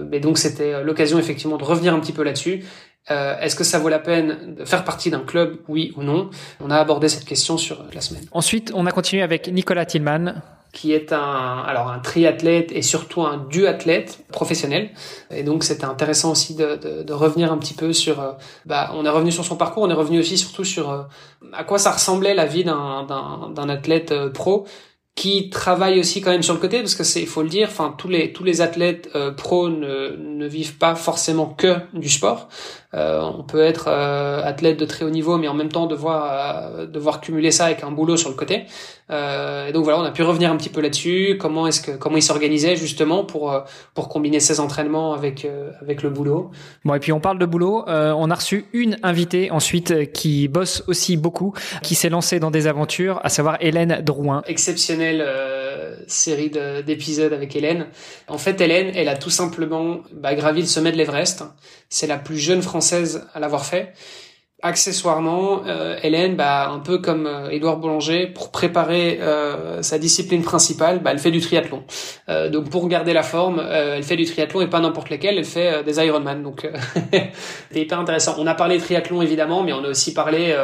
mais donc c'était l'occasion effectivement de revenir un petit peu là-dessus euh, Est-ce que ça vaut la peine de faire partie d'un club, oui ou non? On a abordé cette question sur la semaine. Ensuite, on a continué avec Nicolas Tillman. qui est un alors un triathlète et surtout un duathlète professionnel. Et donc c'était intéressant aussi de, de, de, revenir un petit peu sur. Euh, bah, on est revenu sur son parcours, on est revenu aussi surtout sur euh, à quoi ça ressemblait la vie d'un d'un athlète euh, pro qui travaille aussi quand même sur le côté parce que c'est il faut le dire enfin tous les tous les athlètes euh, pro ne, ne vivent pas forcément que du sport on peut être euh, athlète de très haut niveau, mais en même temps devoir euh, devoir cumuler ça avec un boulot sur le côté. et donc voilà, on a pu revenir un petit peu là-dessus. Comment est-ce que comment il s'organisait justement pour pour combiner ses entraînements avec avec le boulot. Bon et puis on parle de boulot. on a reçu une invitée ensuite qui bosse aussi beaucoup, qui s'est lancée dans des aventures, à savoir Hélène Drouin. Exceptionnelle série d'épisodes avec Hélène. En fait, Hélène, elle a tout simplement bah, gravi le sommet de l'Everest. C'est la plus jeune française à l'avoir fait. Accessoirement, euh, Hélène, bah, un peu comme euh, Édouard Boulanger, pour préparer euh, sa discipline principale, bah, elle fait du triathlon. donc pour garder la forme, elle fait du triathlon et pas n'importe lequel, elle fait des Ironman. Donc c'est hyper intéressant. On a parlé triathlon évidemment, mais on a aussi parlé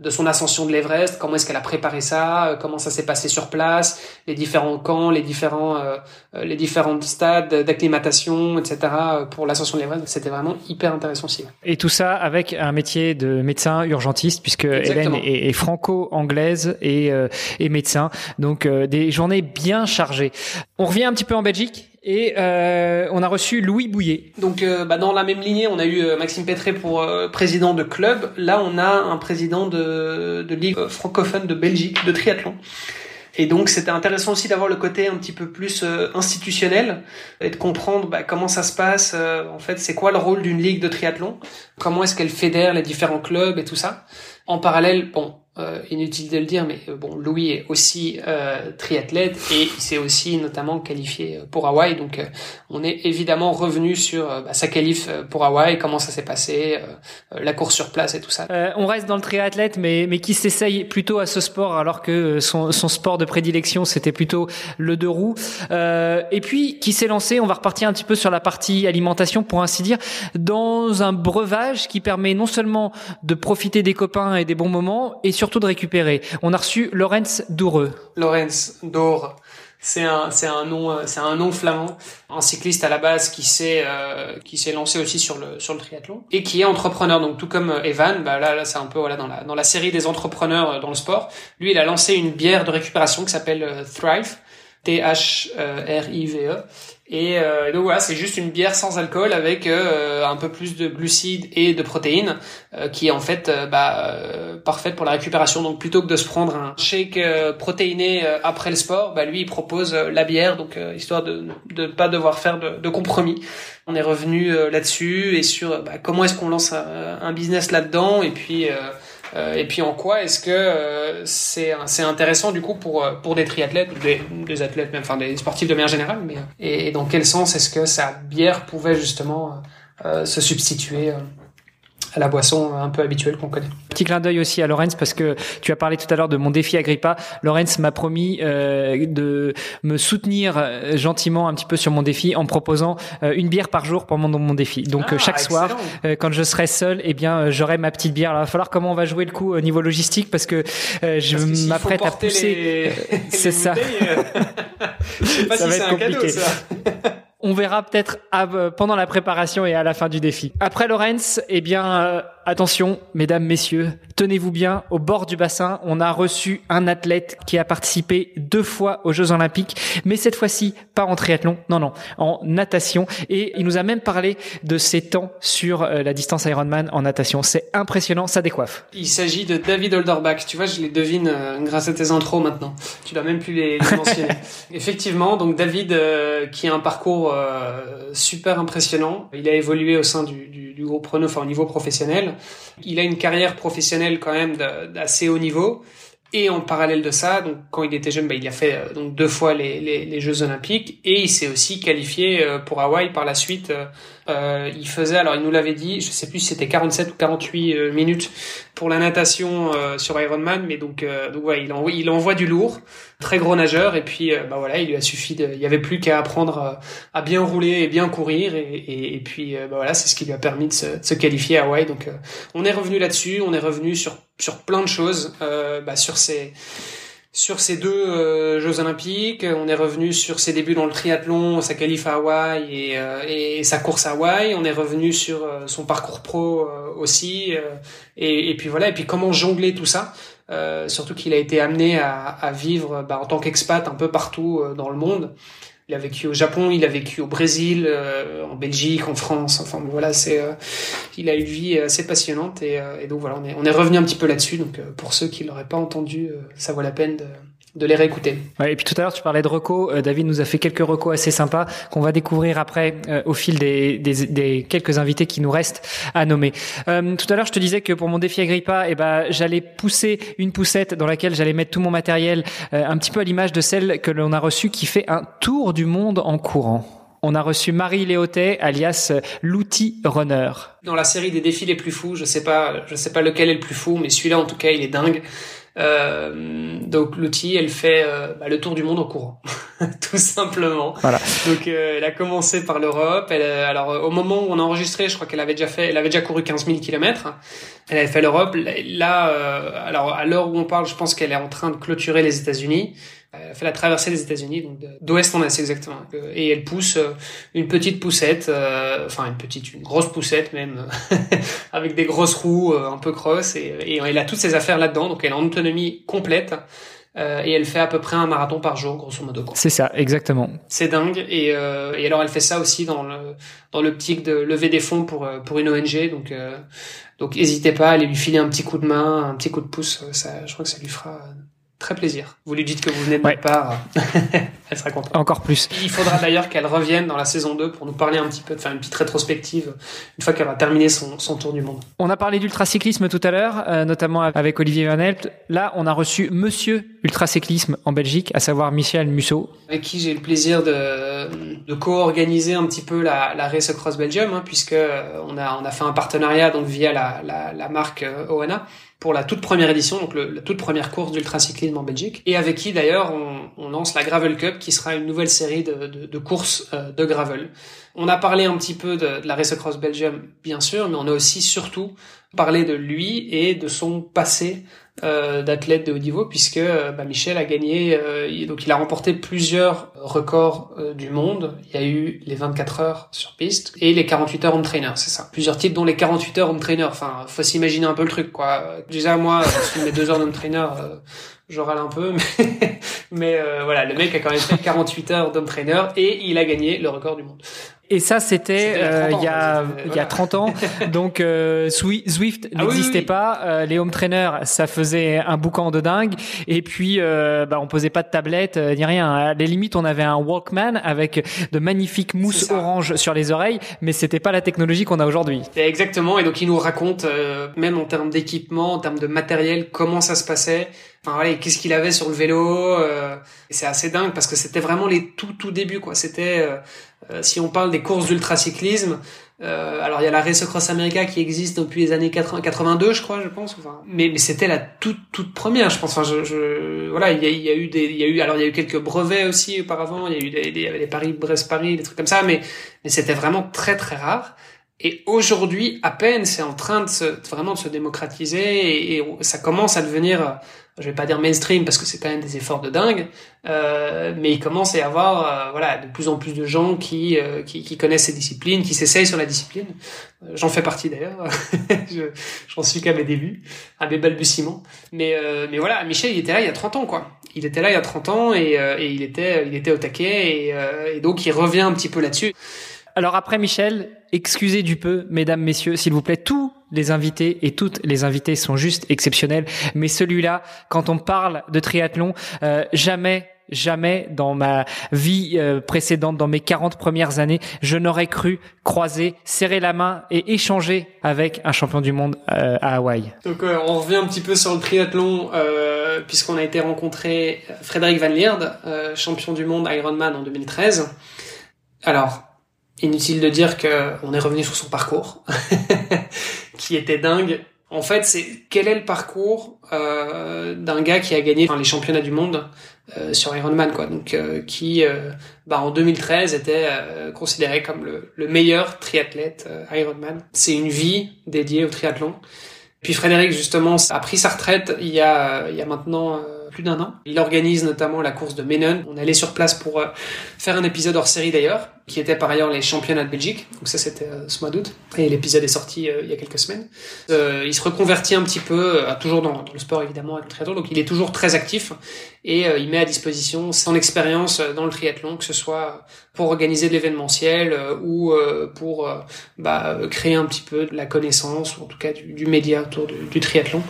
de son ascension de l'Everest, comment est-ce qu'elle a préparé ça, euh, comment ça s'est passé sur place, les différents camps, les différents euh, euh, les différents stades d'acclimatation, etc. pour l'ascension de l'Everest. C'était vraiment hyper intéressant aussi. Et tout ça avec un métier de médecin urgentiste, puisque Hélène est, franco-anglaise et, et médecin, donc des journées bien chargées. On revient un petit peu en Belgique et euh, on a reçu Louis Bouillet. Donc euh, bah, dans la même lignée, on a eu euh, Maxime Pétré pour président de club. Là, on a un président de, de ligue francophone de Belgique de triathlon. Et donc c'était intéressant aussi d'avoir le côté un petit peu plus institutionnel et de comprendre bah, comment ça se passe. en fait, c'est quoi le rôle d'une ligue de triathlon? Comment est-ce qu'elle fédère les différents clubs et tout ça? En parallèle, bon, euh, inutile de le dire, mais euh, bon, Louis est aussi euh, triathlète et il s'est aussi notamment qualifié pour Hawaï. Donc, on est évidemment revenu sur bah, sa qualif pour Hawaï, comment ça s'est passé, la course sur place et tout ça. on reste dans le triathlète, mais mais qui s'essaye plutôt à ce sport alors que son, son sport de prédilection c'était plutôt le deux roues. et puis qui s'est lancé, on va repartir un petit peu sur la partie alimentation pour ainsi dire, dans un breuvage qui permet non seulement de profiter des copains et des bons moments, et surtout de récupérer. On a reçu Lorenz Doureux. Lorenz Dour. C'est un, c'est un nom, euh, c'est un nom flamand, un cycliste à la base qui s'est, euh, qui s'est lancé aussi sur le, sur le triathlon et qui est entrepreneur. Donc tout comme euh, Evan, bah là, là c'est un peu voilà dans la, dans la série des entrepreneurs dans le sport. Lui, il a lancé une bière de récupération qui s'appelle Thrive, T H R I V E, et euh, donc voilà, c'est juste une bière sans alcool avec euh, un peu plus de glucides et de protéines, euh, qui est en fait euh, bah, euh, parfaite pour la récupération. Donc plutôt que de se prendre un shake protéiné après le sport, bah, lui il propose la bière, donc histoire de ne pas devoir faire de, compromis. On est revenu là-dessus et sur bah, comment est-ce qu'on lance un, un business là-dedans et puis euh, et puis en quoi est-ce que euh, c'est c'est intéressant du coup pour euh, pour des triathlètes, des, des athlètes même, enfin des sportifs de manière générale, mais et, dans quel sens est-ce que sa bière pouvait justement se substituer à la boisson un peu habituelle qu'on connaît. Petit clin d'œil aussi à Lorenz parce que tu as parlé tout à l'heure de mon défi Agrippa. Lorenz m'a promis euh, de me soutenir euh, gentiment un petit peu sur mon défi en proposant euh, une bière par jour pendant mon défi. Donc ah, chaque soir, quand je serai seul, eh bien j'aurai ma petite bière. Alors, il va falloir comment on va jouer le coup au niveau logistique parce que je m'apprête à pousser. C'est ça. ça va être compliqué. On verra peut-être pendant la préparation et à la fin du défi. Après Lorenz, eh bien, Attention, mesdames, messieurs, tenez-vous bien, au bord du bassin, on a reçu un athlète qui a participé deux fois aux Jeux Olympiques, mais cette fois-ci pas en triathlon, non, non, en natation. Et il nous a même parlé de ses temps sur euh, la distance Ironman en natation. C'est impressionnant, ça décoiffe. Il s'agit de David Olderbach. Tu vois, je les devine euh, grâce à tes intros maintenant. Tu dois même plus les, mentionner. Effectivement, donc David, euh, qui a un parcours super impressionnant, il a évolué au sein du, groupe Renault, enfin au niveau professionnel. Il a une carrière professionnelle quand même d'assez haut niveau. Et en parallèle de ça, donc quand il était jeune, bah, il a fait euh, donc deux fois les, Jeux Olympiques et il s'est aussi qualifié euh, pour Hawaï par la suite. Euh, il faisait, alors il nous l'avait dit, je sais plus si c'était 47 ou 48 minutes pour la natation sur Ironman, mais donc donc ouais, il envoie il envoie du lourd, très gros nageur et puis bah voilà, il lui a suffi de, il y avait plus qu'à apprendre à bien rouler et bien courir et, et, et puis bah voilà, c'est ce qui lui a permis de se, de se qualifier à Hawaï. Donc on est revenu là-dessus, on est revenu sur sur plein de choses, euh, bah, sur ses sur ces deux euh, Jeux Olympiques. On est revenu sur ses débuts dans le triathlon, sa qualif à Hawaï et, euh, sa course à Hawaï. On est revenu sur euh, son parcours pro aussi. Et, puis voilà. Et puis comment jongler tout ça. surtout qu'il a été amené à, à vivre bah, en tant qu'expat un peu partout dans le monde. Il a vécu au Japon, il a vécu au Brésil, en Belgique, en France. Enfin voilà, c'est, il a une vie assez passionnante et, et donc voilà, on est, on est revenu un petit peu là-dessus. Donc pour ceux qui l'auraient pas entendu, ça vaut la peine de, de les réécouter. Ouais, et puis tout à l'heure, tu parlais de recos. Euh, David nous a fait quelques recos assez sympas qu'on va découvrir après euh, au fil des, des, des, quelques invités qui nous restent à nommer. Euh, tout à l'heure, je te disais que pour mon défi Agrippa, eh ben, j'allais pousser une poussette dans laquelle j'allais mettre tout mon matériel, un petit peu à l'image de celle que l'on a reçue qui fait un tour du monde en courant. On a reçu Marie Léotet, alias l'outil runner. Dans la série des défis les plus fous, je sais pas, je sais pas lequel est le plus fou, mais celui-là en tout cas, il est dingue. Euh, donc l'outil, elle fait euh, bah, le tour du monde en courant, tout simplement. Voilà. Donc euh, elle a commencé par l'Europe. Elle, alors au moment où on a enregistré, je crois qu'elle avait déjà fait, elle avait déjà couru 15 000 kilomètres. Elle avait fait l'Europe. Là, alors à l'heure où on parle, je pense qu'elle est en train de clôturer les États-Unis. Elle fait la traversée des États-Unis, donc d'ouest en est exactement. Et elle pousse euh, une petite poussette, euh, enfin une petite, une grosse poussette même, avec des grosses roues euh, un peu crosses. Et, et, elle a toutes ses affaires là-dedans, donc elle est en autonomie complète. et elle fait à peu près un marathon par jour, grosso modo. C'est ça, exactement. C'est dingue. Et, et, alors elle fait ça aussi dans le dans l'optique de lever des fonds pour pour une ONG. Donc donc n'hésitez pas à aller lui filer un petit coup de main, un petit coup de pouce. Ça, je crois que ça lui fera très plaisir. Vous lui dites que vous venez de ouais. part, elle sera contente. Encore plus. Il faudra d'ailleurs qu'elle revienne dans la saison 2 pour nous parler un petit peu, de faire une petite rétrospective une fois qu'elle va terminer son, son, tour du monde. On a parlé d'ultracyclisme tout à l'heure, euh, notamment avec Olivier Van Helpt. Là, on a reçu Monsieur Ultracyclisme en Belgique, à savoir Michel Musso. Avec qui j'ai eu le plaisir de, de co-organiser un petit peu la, la Race Across Belgium, hein, puisque on a, on a fait un partenariat donc via la, la, la marque euh, ONA pour la toute première édition, donc le, la toute première course d'ultracyclisme en Belgique, et avec qui d'ailleurs on, on, lance la Gravel Cup, qui sera une nouvelle série de, de, de courses euh, de gravel. On a parlé un petit peu de, de la Race Across Belgium, bien sûr, mais on a aussi surtout parlé de lui et de son passé euh, d'athlète de haut niveau puisque euh, bah, Michel a gagné euh, donc il a remporté plusieurs records euh, du monde. Il y a eu les 24 heures sur piste et les 48 heures home trainer c'est ça. Plusieurs titres dont les 48 heures home trainer. Enfin faut s'imaginer un peu le truc quoi. Déjà moi sur mes deux heures home trainer je râle un peu mais, mais voilà le mec a quand même fait 48 heures d'home trainer et il a gagné le record du monde et ça, c'était euh, il y a il y a 30 ans. Donc euh, Zwift ah n'existait pas. Euh, les home trainers, ça faisait un boucan de dingue. Et puis, euh, bah, on posait pas de tablette ni rien. À les limites, on avait un Walkman avec de magnifiques mousses orange sur les oreilles, mais c'était pas la technologie qu'on a aujourd'hui. Exactement. Et donc, il nous raconte, même en termes d'équipement, en termes de matériel, comment ça se passait. Enfin voilà, qu'est-ce qu'il avait sur le vélo euh, C'est assez dingue parce que c'était vraiment les tout tout débuts quoi. C'était euh, euh, si on parle des courses d'ultracyclisme, euh, alors il y a la Race Cross America qui existe depuis les années 80, 82 je crois je pense. Enfin, mais mais c'était la toute toute première je pense. Enfin je, je voilà il y a, y a eu des il y a eu alors il y a eu quelques brevets aussi auparavant. Il y a eu des, des les Paris Brest Paris des trucs comme ça mais mais c'était vraiment très très rare. Et aujourd'hui, à peine, c'est en train de se, vraiment de se démocratiser et, et, ça commence à devenir je vais pas dire mainstream parce que c'est quand même des efforts de dingue, euh, mais il commence à y avoir euh, voilà de plus en plus de gens qui, euh, qui, qui connaissent ces disciplines, qui s'essayent sur la discipline. Euh, j'en fais partie d'ailleurs, j'en suis qu'à mes débuts, à mes balbutiements. Mais euh, mais voilà, Michel il était là il y a 30 ans quoi. Il était là il y a 30 ans et, et il était il était au taquet et, et donc il revient un petit peu là-dessus. Alors après Michel, excusez du peu, mesdames, messieurs, s'il vous plaît, tous les invités et toutes les invités sont juste exceptionnels, mais celui-là, quand on parle de triathlon, euh, jamais jamais dans ma vie euh, précédente, dans mes 40 premières années, je n'aurais cru croiser, serrer la main et échanger avec un champion du monde euh, à Hawaï. Donc on revient un petit peu sur le triathlon, puisqu'on a été rencontré Frédéric Van Lierde, champion du monde Ironman en 2013. Alors, Inutile de dire qu'on est revenu sur son parcours, qui était dingue. En fait, c'est quel est le parcours euh, d'un gars qui a gagné les championnats du monde euh, sur Ironman, quoi. Donc, euh, qui, euh, bah, en 2013, était euh, considéré comme le, le meilleur triathlète Ironman. C'est une vie dédiée au triathlon. Puis Frédéric, justement, a pris sa retraite il y a, il y a maintenant plus d'un an. Il organise notamment la course de Menon. On allait sur place pour faire un épisode hors série d'ailleurs, qui était par ailleurs les championnats de Belgique. Donc ça c'était ce mois d'août. Et l'épisode est sorti il y a quelques semaines. il se reconvertit un petit peu, toujours dans, le sport évidemment, avec le triathlon. Donc il est toujours très actif et il met à disposition son expérience dans le triathlon, que ce soit pour organiser de l'événementiel ou pour bah, créer un petit peu de la connaissance, ou en tout cas du, média autour du, du triathlon.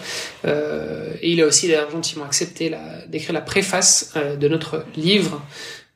Euh, et il a aussi d'ailleurs gentiment accepté d'écrire la préface euh, de notre livre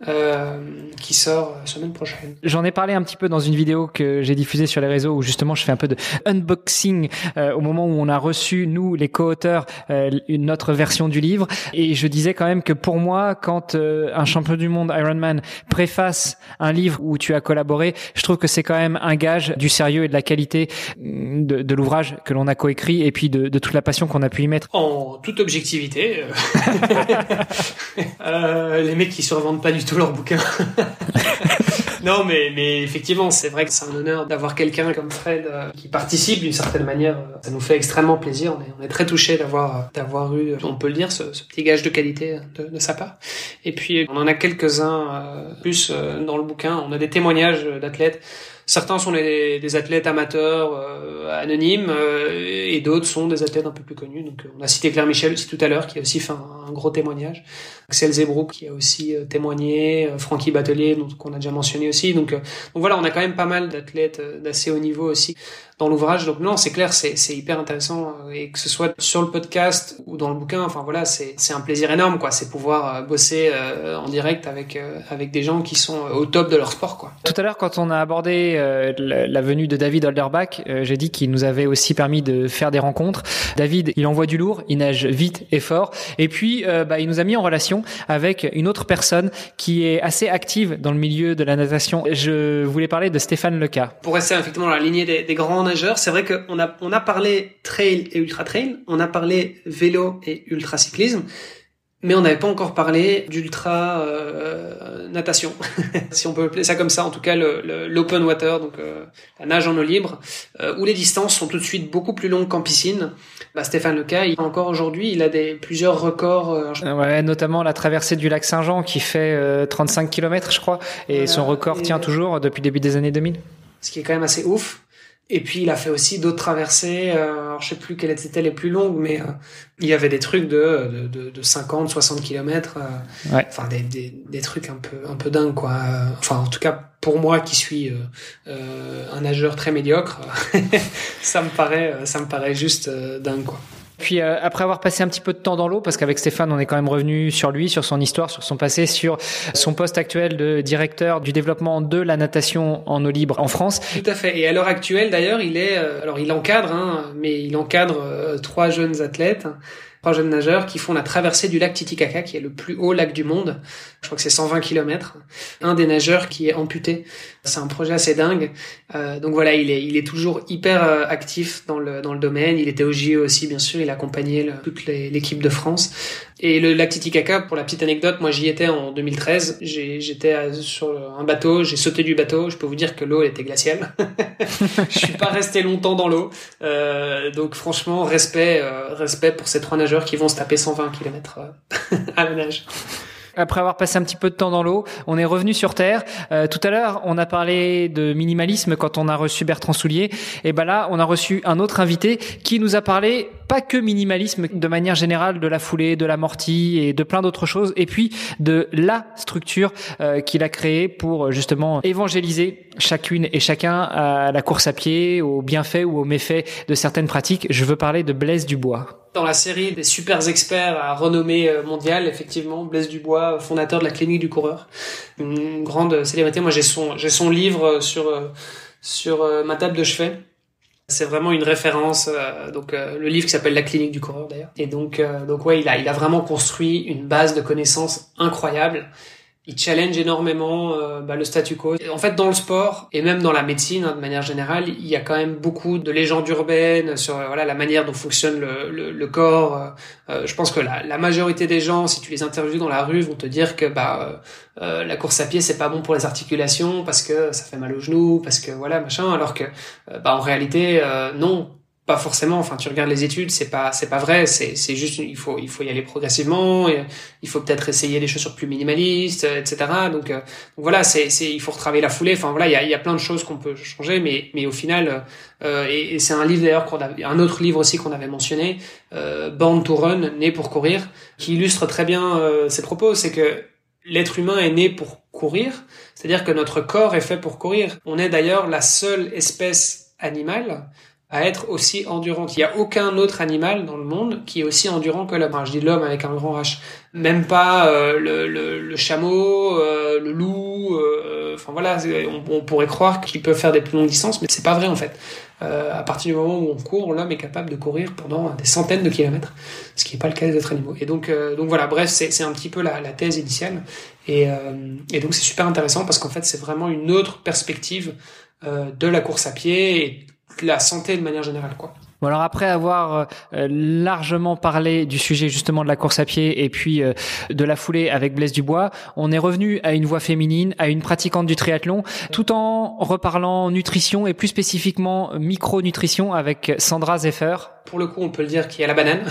euh, qui sort semaine prochaine. J'en ai parlé un petit peu dans une vidéo que j'ai diffusée sur les réseaux où justement je fais un peu de unboxing euh, au moment où on a reçu nous les co-auteurs euh, notre version du livre et je disais quand même que pour moi quand euh, un champion du monde Ironman préface un livre où tu as collaboré, je trouve que c'est quand même un gage du sérieux et de la qualité mm, de, de l'ouvrage que l'on a coécrit et puis de, de, toute la passion qu'on a pu y mettre. En toute objectivité, les mecs qui se revendent pas du tout tous leurs bouquins. non, mais, mais effectivement, c'est vrai que c'est un honneur d'avoir quelqu'un comme Fred euh, qui participe d'une certaine manière. Ça nous fait extrêmement plaisir. On est, on est très touché d'avoir d'avoir eu, on peut le dire, ce, petit gage de qualité de, sa part. Et puis, on en a quelques-uns euh, plus euh, dans le bouquin. On a des témoignages d'athlètes Certains sont des, athlètes amateurs euh, anonymes euh, et d'autres sont des athlètes un peu plus connus. Donc on a cité Claire Michel aussi tout à l'heure qui a aussi fait un, gros témoignage. Axel Zebrouk qui a aussi euh, témoigné, Francky Batelier donc qu'on a déjà mentionné aussi. Donc, donc voilà, on a quand même pas mal d'athlètes d'assez haut niveau aussi dans l'ouvrage. Donc non, c'est clair, c'est hyper intéressant et que ce soit sur le podcast ou dans le bouquin, enfin voilà, c'est un plaisir énorme quoi. C'est pouvoir bosser en direct avec avec des gens qui sont au top de leur sport quoi. Tout à l'heure quand on a abordé euh, la venue de David Holderbach, euh, j'ai dit qu'il nous avait aussi permis de faire des rencontres. David, il envoie du lourd, il nage vite et fort, et puis euh, bah, il nous a mis en relation avec une autre personne qui est assez active dans le milieu de la natation. Je voulais parler de Stéphane Leca. Pour rester effectivement dans la lignée des, des grands c'est vrai qu'on a on a parlé trail et ultra trail, on a parlé vélo et ultra cyclisme mais on n'avait pas encore parlé d'ultra euh, natation, si on peut appeler ça comme ça, en tout cas l'open water, donc euh, la nage en eau libre, euh, où les distances sont tout de suite beaucoup plus longues qu'en piscine. Bah, Stéphane Leca, il, encore aujourd'hui, il a des plusieurs records. Ouais, notamment la traversée du lac Saint-Jean qui fait 35 km, je crois, et son record tient toujours depuis le début des années 2000. Ce qui est quand même assez ouf. Et puis il a fait aussi d'autres traversées. Euh, alors je sais plus quelles étaient les plus longues, mais euh, il y avait des trucs de de, de 50, 60 kilomètres. Euh, ouais. Enfin des, des, des trucs un peu un peu dingues quoi. Enfin en tout cas pour moi qui suis euh, un nageur très médiocre, ça me paraît ça me paraît juste dingue quoi. Puis euh, après avoir passé un petit peu de temps dans l'eau, parce qu'avec Stéphane, on est quand même revenu sur lui, sur son histoire, sur son passé, sur son poste actuel de directeur du développement de la natation en eau libre en France. Tout à fait. Et à l'heure actuelle, d'ailleurs, il est, euh, alors il encadre, hein, mais il encadre euh, trois jeunes athlètes trois jeunes nageurs qui font la traversée du lac Titicaca, qui est le plus haut lac du monde. Je crois que c'est 120 km. Un des nageurs qui est amputé. C'est un projet assez dingue. Euh, donc voilà, il est, il est toujours hyper euh, actif dans le, dans le domaine. Il était au JE aussi, bien sûr. Il a accompagné toute l'équipe de France. Et le lac Titicaca, pour la petite anecdote, moi j'y étais en 2013. J'étais sur un bateau, j'ai sauté du bateau. Je peux vous dire que l'eau était glaciale. je suis pas resté longtemps dans l'eau. Euh, donc franchement, respect, euh, respect pour ces trois nageurs qui vont se taper 120 km euh, à la nage. Après avoir passé un petit peu de temps dans l'eau, on est revenu sur Terre. Euh, tout à l'heure, on a parlé de minimalisme quand on a reçu Bertrand Soulier. Et ben là, on a reçu un autre invité qui nous a parlé pas que minimalisme de manière générale de la foulée, de l'amorti et de plein d'autres choses. Et puis de la structure euh, qu'il a créée pour justement évangéliser chacune et chacun à la course à pied, aux bienfaits ou aux méfaits de certaines pratiques. Je veux parler de Blaise Dubois dans la série des super experts à renommée euh, mondiale, effectivement, Blaise Dubois, fondateur de la clinique du coureur, une grande célébrité. Moi, j'ai son, j'ai son livre sur euh, sur euh, ma table de chevet. C'est vraiment une référence. donc, le livre qui s'appelle La clinique du coureur d'ailleurs. Et donc, donc ouais, il a, il a vraiment construit une base de connaissances incroyable il challenge énormément euh, bah, le statu quo. En fait, dans le sport et même dans la médecine, hein, de manière générale, il y a quand même beaucoup de légendes urbaines sur euh, voilà la manière dont fonctionne le, le, corps. Euh, je pense que la, la, majorité des gens, si tu les interviews dans la rue, vont te dire que bah la course à pied c'est pas bon pour les articulations parce que ça fait mal aux genoux, parce que voilà machin. Alors que bah en réalité non pas forcément. Enfin, tu regardes les études, c'est pas c'est pas vrai. C'est c'est juste il faut il faut y aller progressivement. Il faut peut-être essayer des chaussures plus minimalistes, etc. Donc, donc voilà, c'est c'est il faut retravailler la foulée. Enfin voilà, il y a il y a plein de choses qu'on peut changer, mais mais au final, euh, et, et c'est un livre d'ailleurs qu'on a un autre livre aussi qu'on avait mentionné, euh, Born to Run, né pour courir, qui illustre très bien euh, ces propos. C'est que l'être humain est né pour courir, c'est-à-dire que notre corps est fait pour courir. On est d'ailleurs la seule espèce animale à être aussi endurante. Il n'y a aucun autre animal dans le monde qui est aussi endurant que l'homme. Je dis l'homme avec un grand H. Même pas euh, le, le, le, chameau, euh, le loup. Euh, enfin voilà, on, pourrait croire qu'il peut faire des plus longues distances, mais c'est pas vrai en fait. à partir du moment où on court, l'homme est capable de courir pendant des centaines de kilomètres, ce qui n'est pas le cas des autres animaux. Et donc, donc voilà, bref, c'est un petit peu la, la thèse initiale. Et, et donc c'est super intéressant parce qu'en fait c'est vraiment une autre perspective de la course à pied la santé de manière générale, quoi. Bon alors après avoir euh, largement parlé du sujet justement de la course à pied et puis euh, de la foulée avec Blaise Dubois, on est revenu à une voix féminine, à une pratiquante du triathlon, tout en reparlant nutrition et plus spécifiquement micronutrition avec Sandra Zeffer. Pour le coup, on peut le dire qu'il y a la banane.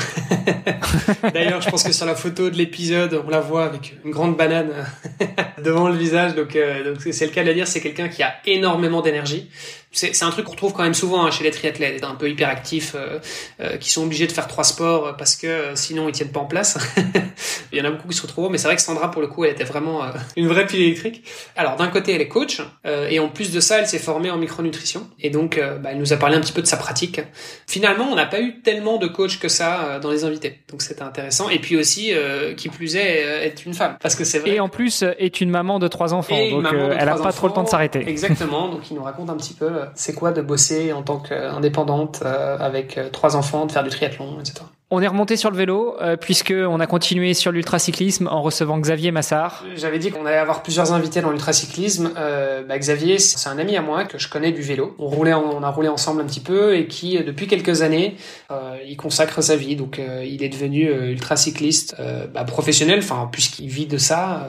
D'ailleurs, je pense que sur la photo de l'épisode, on la voit avec une grande banane devant le visage. Donc, euh, c'est le cas de le dire, c'est quelqu'un qui a énormément d'énergie c'est un truc qu'on retrouve quand même souvent hein, chez les triathlètes, un peu hyperactifs, euh, euh, qui sont obligés de faire trois sports parce que euh, sinon ils tiennent pas en place. Il y en a beaucoup qui se retrouvent, mais c'est vrai que Sandra pour le coup, elle était vraiment une vraie pile électrique. Alors d'un côté, elle est coach et en plus de ça, elle s'est formée en micronutrition et donc bah, elle nous a parlé un petit peu de sa pratique. Finalement, on n'a pas eu tellement de coachs que ça dans les invités, donc c'était intéressant. Et puis aussi, qui plus est, est une femme, parce que c'est vrai. Et en plus, est une maman de trois enfants, donc elle a pas trop le temps de s'arrêter. Exactement, donc il nous raconte un petit peu c'est quoi de bosser en tant qu'indépendante euh, avec euh, trois enfants, de faire du triathlon, etc. On est remonté sur le vélo euh, puisque on a continué sur l'ultracyclisme en recevant Xavier Massard. J'avais dit qu'on allait avoir plusieurs invités dans l'ultracyclisme. Euh, bah, Xavier, c'est un ami à moi que je connais du vélo. On roulait, on a roulé ensemble un petit peu et qui depuis quelques années, euh, il consacre sa vie. Donc il est devenu ultracycliste bah, professionnel, enfin puisqu'il vit de ça.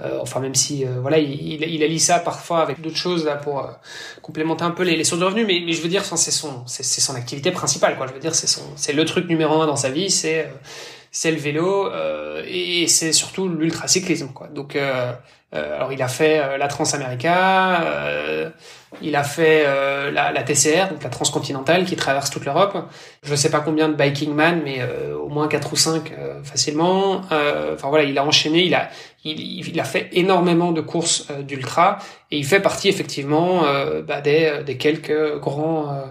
Euh, enfin, même si euh, voilà, il, il, allie ça parfois avec d'autres choses là pour euh, complémenter un peu les, les, sources de revenus. Mais, mais je veux dire, c'est son, c'est son activité principale. Quoi. Je veux dire, c'est son, c'est le truc numéro un dans sa vie, c'est c'est le vélo et, c'est surtout l'ultracyclisme. Quoi. Donc, alors il a fait la Transamérica, il a fait la, la, TCR, donc la transcontinentale, qui traverse toute l'Europe. Je sais pas combien de biking man, mais au moins quatre ou cinq facilement. Enfin voilà, il a enchaîné, il a il, il, a fait énormément de courses euh, d'ultra et il fait partie effectivement euh, bah, des, euh, des, quelques grands euh,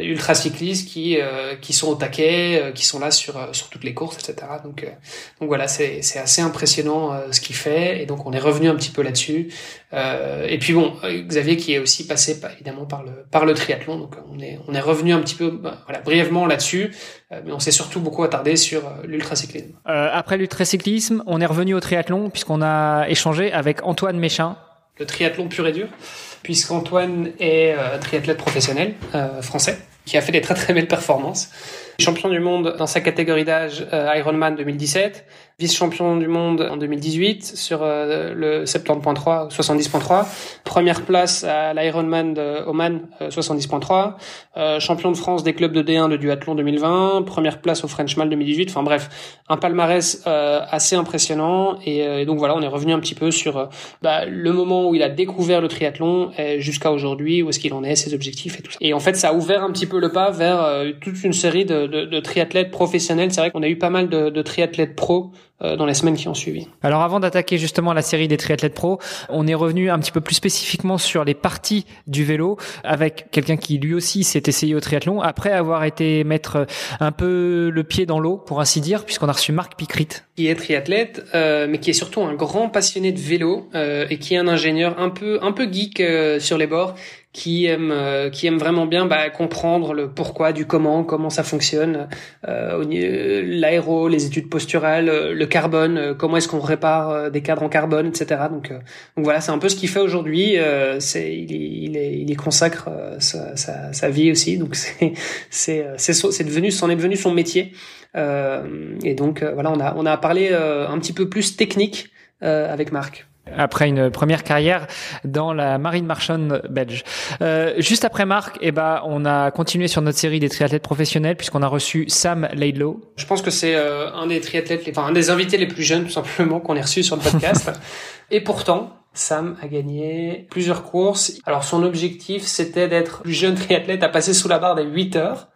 ultra cyclistes qui qui sont au taquet, qui sont là sur sur toutes les courses, etc. Donc donc voilà, c'est c'est assez impressionnant ce qu'il fait et donc on est revenu un petit peu là-dessus. et puis bon, Xavier qui est aussi passé évidemment par le par le triathlon, donc on est on est revenu un petit peu bah, voilà brièvement là-dessus, mais on s'est surtout beaucoup attardé sur l'ultracyclisme. après l'ultracyclisme, on est revenu au triathlon puisqu'on a échangé avec Antoine Méchin. Le triathlon pur et dur, puisqu'Antoine est euh, triathlète professionnel euh, français, qui a fait des très très belles performances. Champion du monde dans sa catégorie d'âge euh, Ironman 2017, vice-champion du monde en 2018 sur euh, le 70.3 70.3, première place à l'Ironman de Oman 70.3, euh, champion de France des clubs de D1 de duathlon 2020, première place au French Mal 2018. Enfin bref, un palmarès assez impressionnant et, donc voilà, on est revenu un petit peu sur bah, le moment où il a découvert le triathlon jusqu'à aujourd'hui, où est-ce qu'il en est, ses objectifs et tout ça. Et en fait, ça a ouvert un petit peu le pas vers toute une série de triathlètes professionnels. C'est vrai qu'on a eu pas mal de, de triathlètes euh, dans les semaines qui ont suivi. Alors avant d'attaquer justement la série des triathlètes pro, on est revenu un petit peu plus spécifiquement sur les parties du vélo avec quelqu'un qui lui aussi s'est essayé au triathlon après avoir été mettre un peu le pied dans l'eau pour ainsi dire puisqu'on a reçu Marc Picrit. Qui est triathlète euh, mais qui est surtout un grand passionné de vélo euh, et qui est un ingénieur un peu un peu geek euh, sur les bords qui aime euh, qui aime vraiment bien bah, comprendre le pourquoi du comment comment ça fonctionne euh, l'aéro les études posturales le carbone comment est-ce qu'on répare des cadres en carbone etc donc donc voilà c'est un peu ce qu'il fait aujourd'hui c'est il, il, il y consacre sa, sa, sa, vie aussi. Donc c'est c'est c'est c'est devenu c'en est devenu son métier. Et donc voilà on a on a parlé un petit peu plus technique avec Marc après une première carrière dans la marine marchande belge. Euh, juste après Marc, eh ben, on a continué sur notre série des triathlètes professionnels puisqu'on a reçu Sam Laidlow. Je pense que c'est euh, un des triathlètes, enfin un des invités les plus jeunes tout simplement qu'on ait reçu sur le podcast. Et pourtant, Sam a gagné plusieurs courses. Alors son objectif, c'était d'être le plus jeune triathlète à passer sous la barre des 8 heures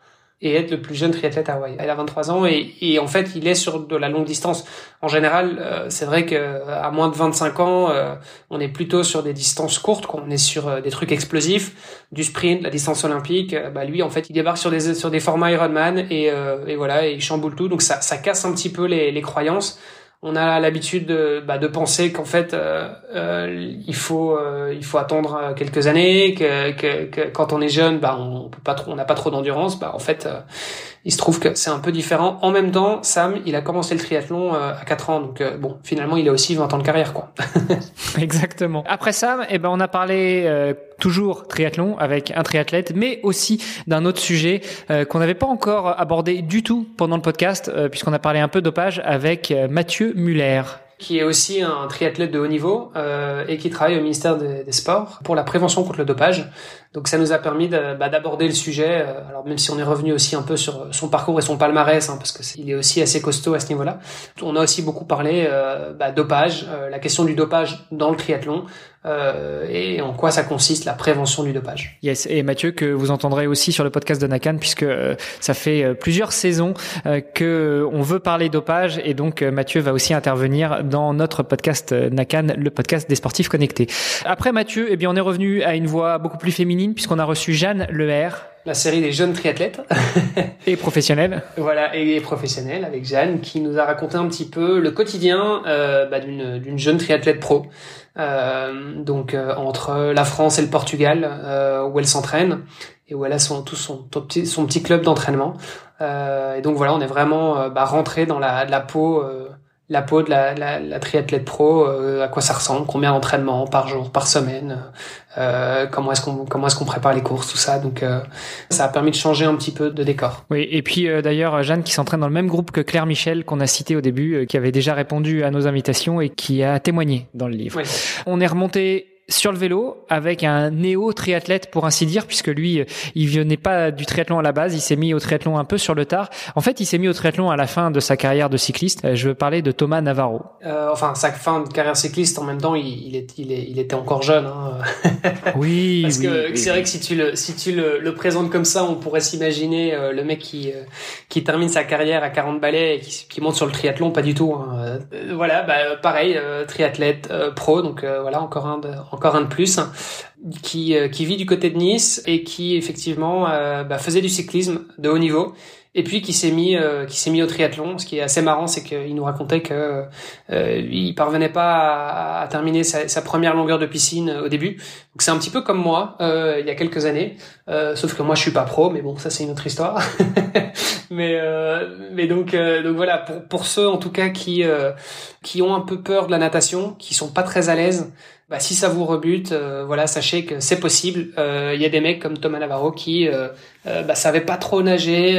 et être le plus jeune triathlète à Hawaï. Il a 23 ans et, et, en fait, il est sur de la longue distance. En général, euh, c'est vrai que à moins de 25 ans, euh, on est plutôt sur des distances courtes, on est sur euh, des trucs explosifs, du sprint, la distance olympique. bah lui, en fait, il débarque sur des sur des formats Ironman et, et voilà, et il chamboule tout. Donc ça, ça casse un petit peu les, les croyances on a l'habitude de, bah, de penser qu'en fait euh, euh, il faut euh, il faut attendre quelques années que, que, que, quand on est jeune bah on peut pas trop on n'a pas trop d'endurance bah en fait il se trouve que c'est un peu différent. En même temps Sam il a commencé le triathlon à 4 ans. Donc bon finalement il a aussi 20 ans de carrière quoi. Exactement. Après Sam eh ben on a parlé toujours triathlon avec un triathlète, mais aussi d'un autre sujet euh, qu'on n'avait pas encore abordé du tout pendant le podcast, euh, puisqu'on a parlé un peu dopage avec euh, Mathieu Muller qui est aussi un triathlète de haut niveau euh, et qui travaille au ministère des, des, Sports pour la prévention contre le dopage. Donc ça nous a permis bah, d'aborder le sujet. alors même si on est revenu aussi un peu sur son parcours et son palmarès, hein, parce que est, est aussi assez costaud à ce niveau-là. On a aussi beaucoup parlé euh, bah, dopage, la question du dopage dans le triathlon, euh, et en quoi ça consiste la prévention du dopage. Yes, et Mathieu que vous entendrez aussi sur le podcast de Nakan puisque euh, ça fait euh, plusieurs saisons que on veut parler dopage et donc Mathieu va aussi intervenir dans notre podcast Nakan, le podcast des sportifs connectés. Après Mathieu, eh bien on est revenu à une voix beaucoup plus féminine puisqu'on a reçu Jeanne Leher la série des jeunes triathlètes. et professionnels. Voilà, et professionnels avec Jeanne, qui nous a raconté un petit peu le quotidien euh, bah, d'une jeune triathlète pro. Euh, donc euh, entre la France et le Portugal, euh, où elle s'entraîne et où elle a son tout son, petit, son petit club d'entraînement. et donc voilà, on est vraiment bah, rentré dans la, la peau la peau de la, la, la triathlète pro, euh, à quoi ça ressemble, combien d'entraînements par jour, par semaine, euh, comment est-ce qu'on comment est-ce qu'on prépare les courses, tout ça. Donc euh, ça a permis de changer un petit peu de décor. Oui, et puis d'ailleurs Jeanne qui s'entraîne dans le même groupe que Claire Michel qu'on a cité au début, qui avait déjà répondu à nos invitations et qui a témoigné dans le livre. On est remonté sur le vélo avec un néo triathlète pour ainsi dire puisque lui il venait pas du triathlon à la base il s'est mis au triathlon un peu sur le tard en fait il s'est mis au triathlon à la fin de sa carrière de cycliste euh, je veux parler de Thomas Navarro euh, enfin sa fin de carrière cycliste en même temps il, il, est, il, est, il était encore jeune hein. oui parce que c'est vrai que si tu le si tu le, le présentes comme ça on pourrait s'imaginer euh, le mec qui euh, qui termine sa carrière à 40 balais et qui, qui monte sur le triathlon pas du tout hein. voilà bah, pareil triathlète pro donc voilà encore un de, encore un de plus, qui, euh, qui vit du côté de Nice et qui effectivement euh, bah, faisait du cyclisme de haut niveau et puis qui s'est mis euh, qui s'est mis au triathlon. Ce qui est assez marrant, c'est qu'il nous racontait que euh, il parvenait pas à, terminer sa, sa, première longueur de piscine au début. Donc c'est un petit peu comme moi euh, il y a quelques années, sauf que moi je suis pas pro, mais bon ça c'est une autre histoire. mais mais donc donc voilà pour pour ceux en tout cas qui qui ont un peu peur de la natation, qui sont pas très à l'aise bah, si ça vous rebute, euh, voilà, sachez que c'est possible. Euh, il y a des mecs comme Thomas Navarro qui euh, euh bah, savaient pas trop nager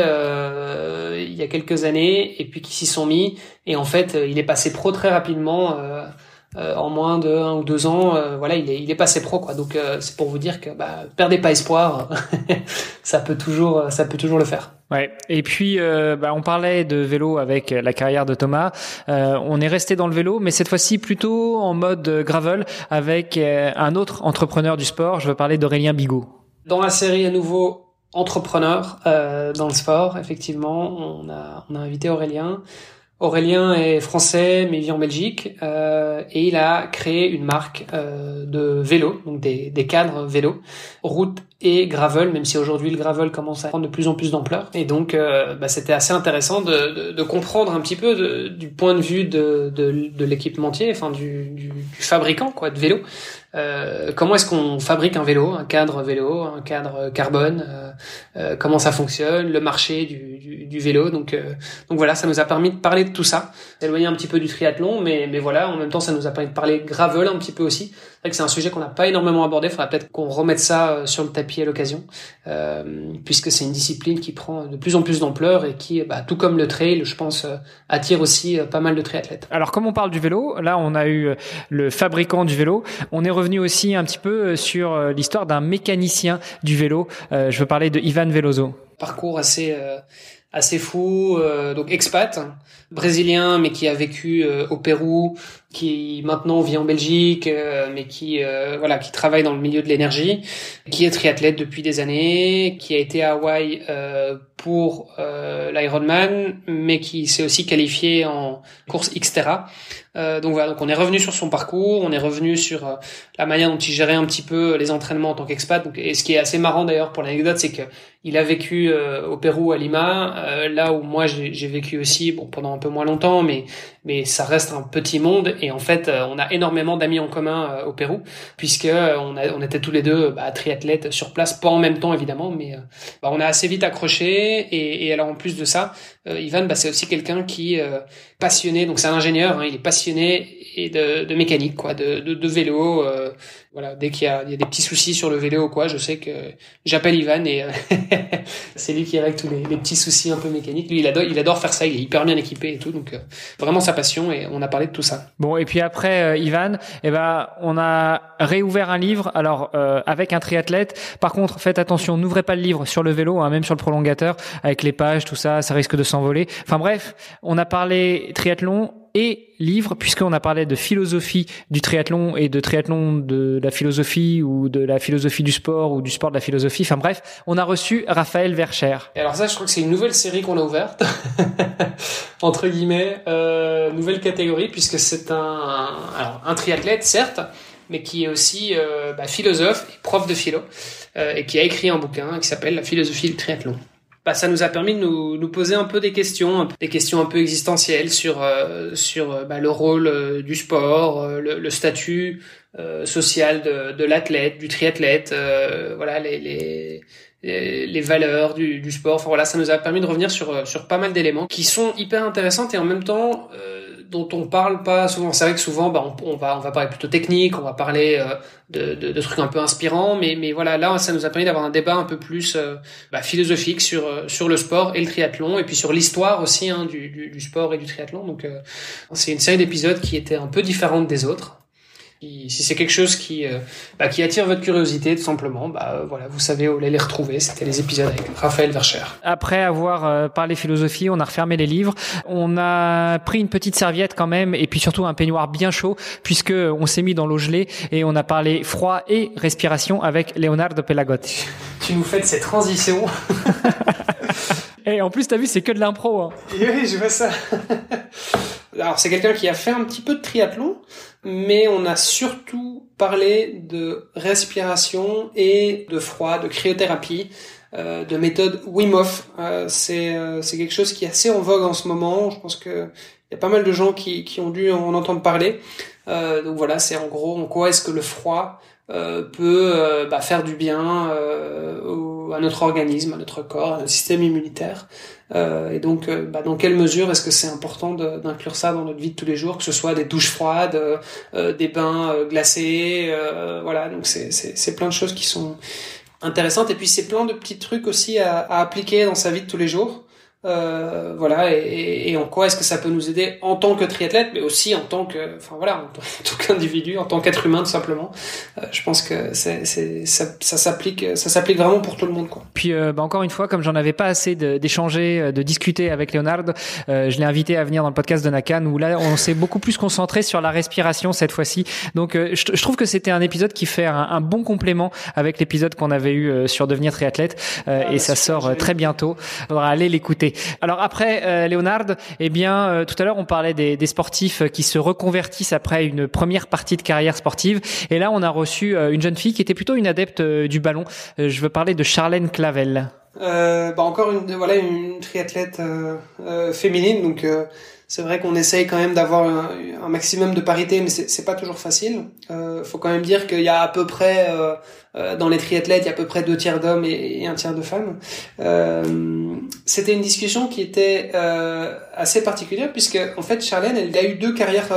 il y a quelques années et puis qui s'y sont mis. Et en fait, il est passé pro très rapidement. en moins de un ou deux ans, voilà, il est, il est passé pro quoi. Donc c'est pour vous dire que bah, perdez pas espoir, ça peut toujours, ça peut toujours le faire. Ouais. Et puis, euh, bah, on parlait de vélo avec la carrière de Thomas. Euh, on est resté dans le vélo, mais cette fois-ci plutôt en mode gravel avec euh, un autre entrepreneur du sport. Je veux parler d'Aurélien Bigot. Dans la série à nouveau entrepreneur euh, dans le sport, effectivement, on a, on a invité Aurélien. Aurélien est français mais vit en Belgique euh, et il a créé une marque euh, de vélo, donc des, des cadres vélo, route et gravel, même si aujourd'hui le gravel commence à prendre de plus en plus d'ampleur. Et donc euh, bah, c'était assez intéressant de, de, de, comprendre un petit peu de, du point de vue de, de, l'équipementier, enfin du, du, fabricant quoi de vélo, euh, comment est-ce qu'on fabrique un vélo, un cadre vélo, un cadre carbone, euh, comment ça fonctionne, le marché du, du, du vélo. Donc, donc voilà, ça nous a permis de parler de tout ça, d'éloigner un petit peu du triathlon, mais, mais voilà, en même temps, ça nous a permis de parler gravel un petit peu aussi, vrai que c'est un sujet qu'on n'a pas énormément abordé. Il faudra peut-être qu'on remette ça sur le tapis à l'occasion, puisque c'est une discipline qui prend de plus en plus d'ampleur et qui, bah, tout comme le trail, je pense, attire aussi pas mal de triathlètes. Alors, comme on parle du vélo, là, on a eu le fabricant du vélo. On est revenu aussi un petit peu sur l'histoire d'un mécanicien du vélo. je veux parler de Ivan Veloso. Parcours assez assez fou, euh, donc expat, brésilien mais qui a vécu euh, au Pérou, qui maintenant vit en Belgique, euh, mais qui voilà qui travaille dans le milieu de l'énergie, qui est triathlète depuis des années, qui a été à Hawaï pour l'Ironman, mais qui s'est aussi qualifié en course Xterra. Euh, donc voilà, donc on est revenu sur son parcours, on est revenu sur euh, la manière dont il gérait un petit peu les entraînements en tant qu'expat. Et ce qui est assez marrant d'ailleurs pour l'anecdote, c'est que il a vécu euh, au Pérou à Lima, là où moi j'ai vécu aussi, bon pendant un peu moins longtemps, mais mais ça reste un petit monde et en fait on a énormément d'amis en commun au Pérou puisque on, a, on était tous les deux bah, triathlètes sur place, pas en même temps évidemment, mais bah, on a assez vite accroché et, alors en plus de ça, Ivan bah, c'est aussi quelqu'un qui passionné, donc c'est un ingénieur, hein, il est passionné et de, mécanique, quoi, de, vélo. Euh, voilà, dès qu'il y y a des petits soucis sur le vélo ou quoi, je sais que j'appelle Ivan et euh, c'est lui qui règle tous les, les, petits soucis un peu mécaniques. Lui, il adore, il adore faire ça, il est hyper bien équipé et tout, donc euh, vraiment sa passion et on a parlé de tout ça. Bon, et puis après Ivan, eh ben, on a réouvert un livre, alors avec un triathlète. Par contre, faites attention, n'ouvrez pas le livre sur le vélo, hein, même sur le prolongateur, avec les pages, tout ça, ça risque de s'envoler. Enfin bref, on a parlé triathlon et livre, puisqu'on a parlé de philosophie du triathlon et de triathlon de la philosophie ou de la philosophie du sport ou du sport de la philosophie. Enfin bref, on a reçu Raphaël Vercher. Et alors ça, je crois que c'est une nouvelle série qu'on a ouverte, entre guillemets, euh, nouvelle catégorie, puisque c'est un, un triathlète, certes, mais qui est aussi euh, bah, philosophe prof de philo, euh, et qui a écrit un bouquin qui s'appelle La philosophie du triathlon bah, ça nous a permis de nous, nous, poser un peu des questions, des questions un peu existentielles sur euh, sur euh, bah, le rôle euh, du sport, le, le, statut social de, de l'athlète, du triathlète, voilà les, les les valeurs du, du, sport. Enfin voilà, ça nous a permis de revenir sur sur pas mal d'éléments qui sont hyper intéressantes et en même temps dont on parle pas souvent. C'est vrai que souvent, bah, on, va on va parler plutôt technique, on va parler euh, de, de, de, trucs un peu inspirants, mais mais voilà, là, ça nous a permis d'avoir un débat un peu plus euh, bah, philosophique sur euh, sur le sport et le triathlon, et puis sur l'histoire aussi hein, du, du, du, sport et du triathlon. Donc, c'est une série d'épisodes qui était un peu différente des autres si c'est quelque chose qui, euh, bah, qui attire votre curiosité, tout simplement, bah, voilà, vous savez où aller les retrouver. C'était les épisodes avec Raphaël Vercher. Après avoir euh, parlé philosophie, on a refermé les livres. On a pris une petite serviette quand même, et puis surtout un peignoir bien chaud, puisque on s'est mis dans l'eau gelée et on a parlé froid et respiration avec Leonardo Pelagotti. Tu nous fais de ces transitions. et en plus, t'as vu, c'est que de l'impro. Hein. Oui, je vois ça. Alors, c'est quelqu'un qui a fait un petit peu de triathlon, mais on a surtout parlé de respiration et de froid, de cryothérapie, euh, de méthode Wim Hof. Euh, c'est euh, quelque chose qui est assez en vogue en ce moment. Je pense que il y a pas mal de gens qui, qui ont dû en entendre parler. Euh, donc voilà, c'est en gros en quoi est-ce que le froid euh, peut euh, bah, faire du bien au, à notre organisme, à notre corps, à notre système immunitaire. Euh, et donc, euh, bah, dans quelle mesure est-ce que c'est important d'inclure ça dans notre vie de tous les jours, que ce soit des douches froides, euh, des bains glacés, voilà. Donc c'est c'est plein de choses qui sont intéressantes. Et puis c'est plein de petits trucs aussi à, à appliquer dans sa vie de tous les jours. Euh, voilà, et, et, en quoi est-ce que ça peut nous aider en tant que triathlète, mais aussi en tant que, enfin voilà, en tant qu'individu, en tant qu'être humain tout simplement. Euh, je pense que c'est, ça, ça s'applique, ça s'applique vraiment pour tout le monde, quoi. Puis euh, bah, encore une fois, comme j'en avais pas assez d'échanger, de, de, discuter avec Léonard, je l'ai invité à venir dans le podcast de Nakan où là on s'est beaucoup plus concentré sur la respiration cette fois-ci. Donc je, je, trouve que c'était un épisode qui fait un, un bon complément avec l'épisode qu'on avait eu sur devenir triathlète ah, et ça sort très bientôt. Faudra aller l'écouter. Alors après, euh, Léonard, eh bien, euh, tout à l'heure, on parlait des, sportifs qui se reconvertissent après une première partie de carrière sportive. Et là, on a reçu euh, une jeune fille qui était plutôt une adepte du ballon. je veux parler de Charlène Clavel. bah encore une voilà une triathlète féminine donc c'est vrai qu'on essaye quand même d'avoir un, maximum de parité, mais c'est pas toujours facile. Euh, faut quand même dire qu'il y a à peu près euh, euh, dans les triathlètes, il y a à peu près deux tiers d'hommes et, un tiers de femmes. Euh, C'était une discussion qui était euh, assez particulière puisque en fait Charlène, elle a eu deux carrières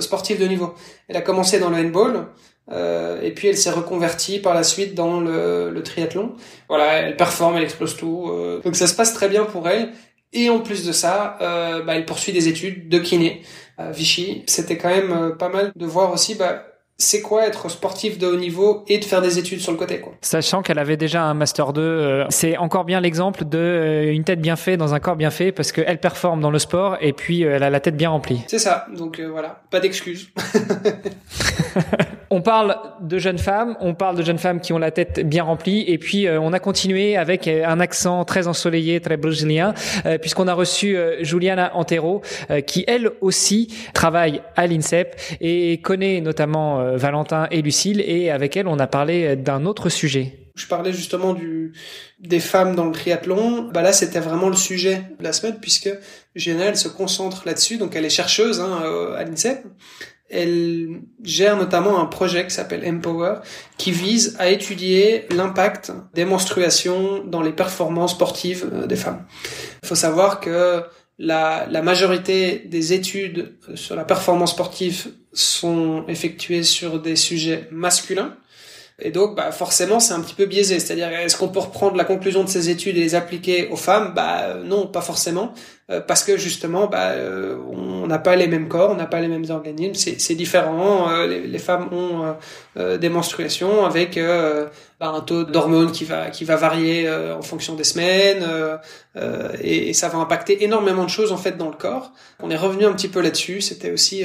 sportives de niveau. Elle a commencé dans le handball Euh, et puis elle s'est reconvertie par la suite dans le, le, triathlon. Voilà, elle performe, elle explose tout. Euh. donc ça se passe très bien pour elle. Et en plus de ça, euh, bah, elle poursuit des études de kiné à Vichy. C'était quand même euh, pas mal de voir aussi bah, c'est quoi être sportif de haut niveau et de faire des études sur le côté quoi. Sachant qu'elle avait déjà un master 2, euh, c'est encore bien l'exemple de euh, une tête bien faite dans un corps bien fait parce qu'elle performe dans le sport et puis euh, elle a la tête bien remplie. C'est ça. Donc voilà, pas d'excuses. on parle de jeunes femmes, on parle de jeunes femmes qui ont la tête bien remplie et puis on a continué avec un accent très ensoleillé, très brésilien puisqu'on a reçu Juliana Antero qui elle aussi travaille à l'INSEP et connaît notamment euh, Valentin et Lucille, et avec elle, on a parlé d'un autre sujet. Je parlais justement du, des femmes dans le triathlon. Bah là, c'était vraiment le sujet de la semaine, puisque Géna, elle se concentre là-dessus. Donc, elle est chercheuse hein, euh, à l'INSEP. Elle gère notamment un projet qui s'appelle Empower, qui vise à étudier l'impact des menstruations dans les performances sportives euh, des femmes. Il faut savoir que la, la, majorité des études sur la performance sportive sont effectuées sur des sujets masculins. Et donc, bah, forcément, c'est un petit peu biaisé. C'est-à-dire, est-ce qu'on peut reprendre la conclusion de ces études et les appliquer aux femmes? Bah non, pas forcément. Euh, parce que justement, bah, euh, on n'a pas les mêmes corps, on n'a pas les mêmes organismes, c'est différent. Euh, les, les, femmes ont des menstruations avec bah, un taux d'hormones qui va qui va varier en fonction des semaines, et, et, ça va impacter énormément de choses en fait dans le corps. On est revenu un petit peu là-dessus. C'était aussi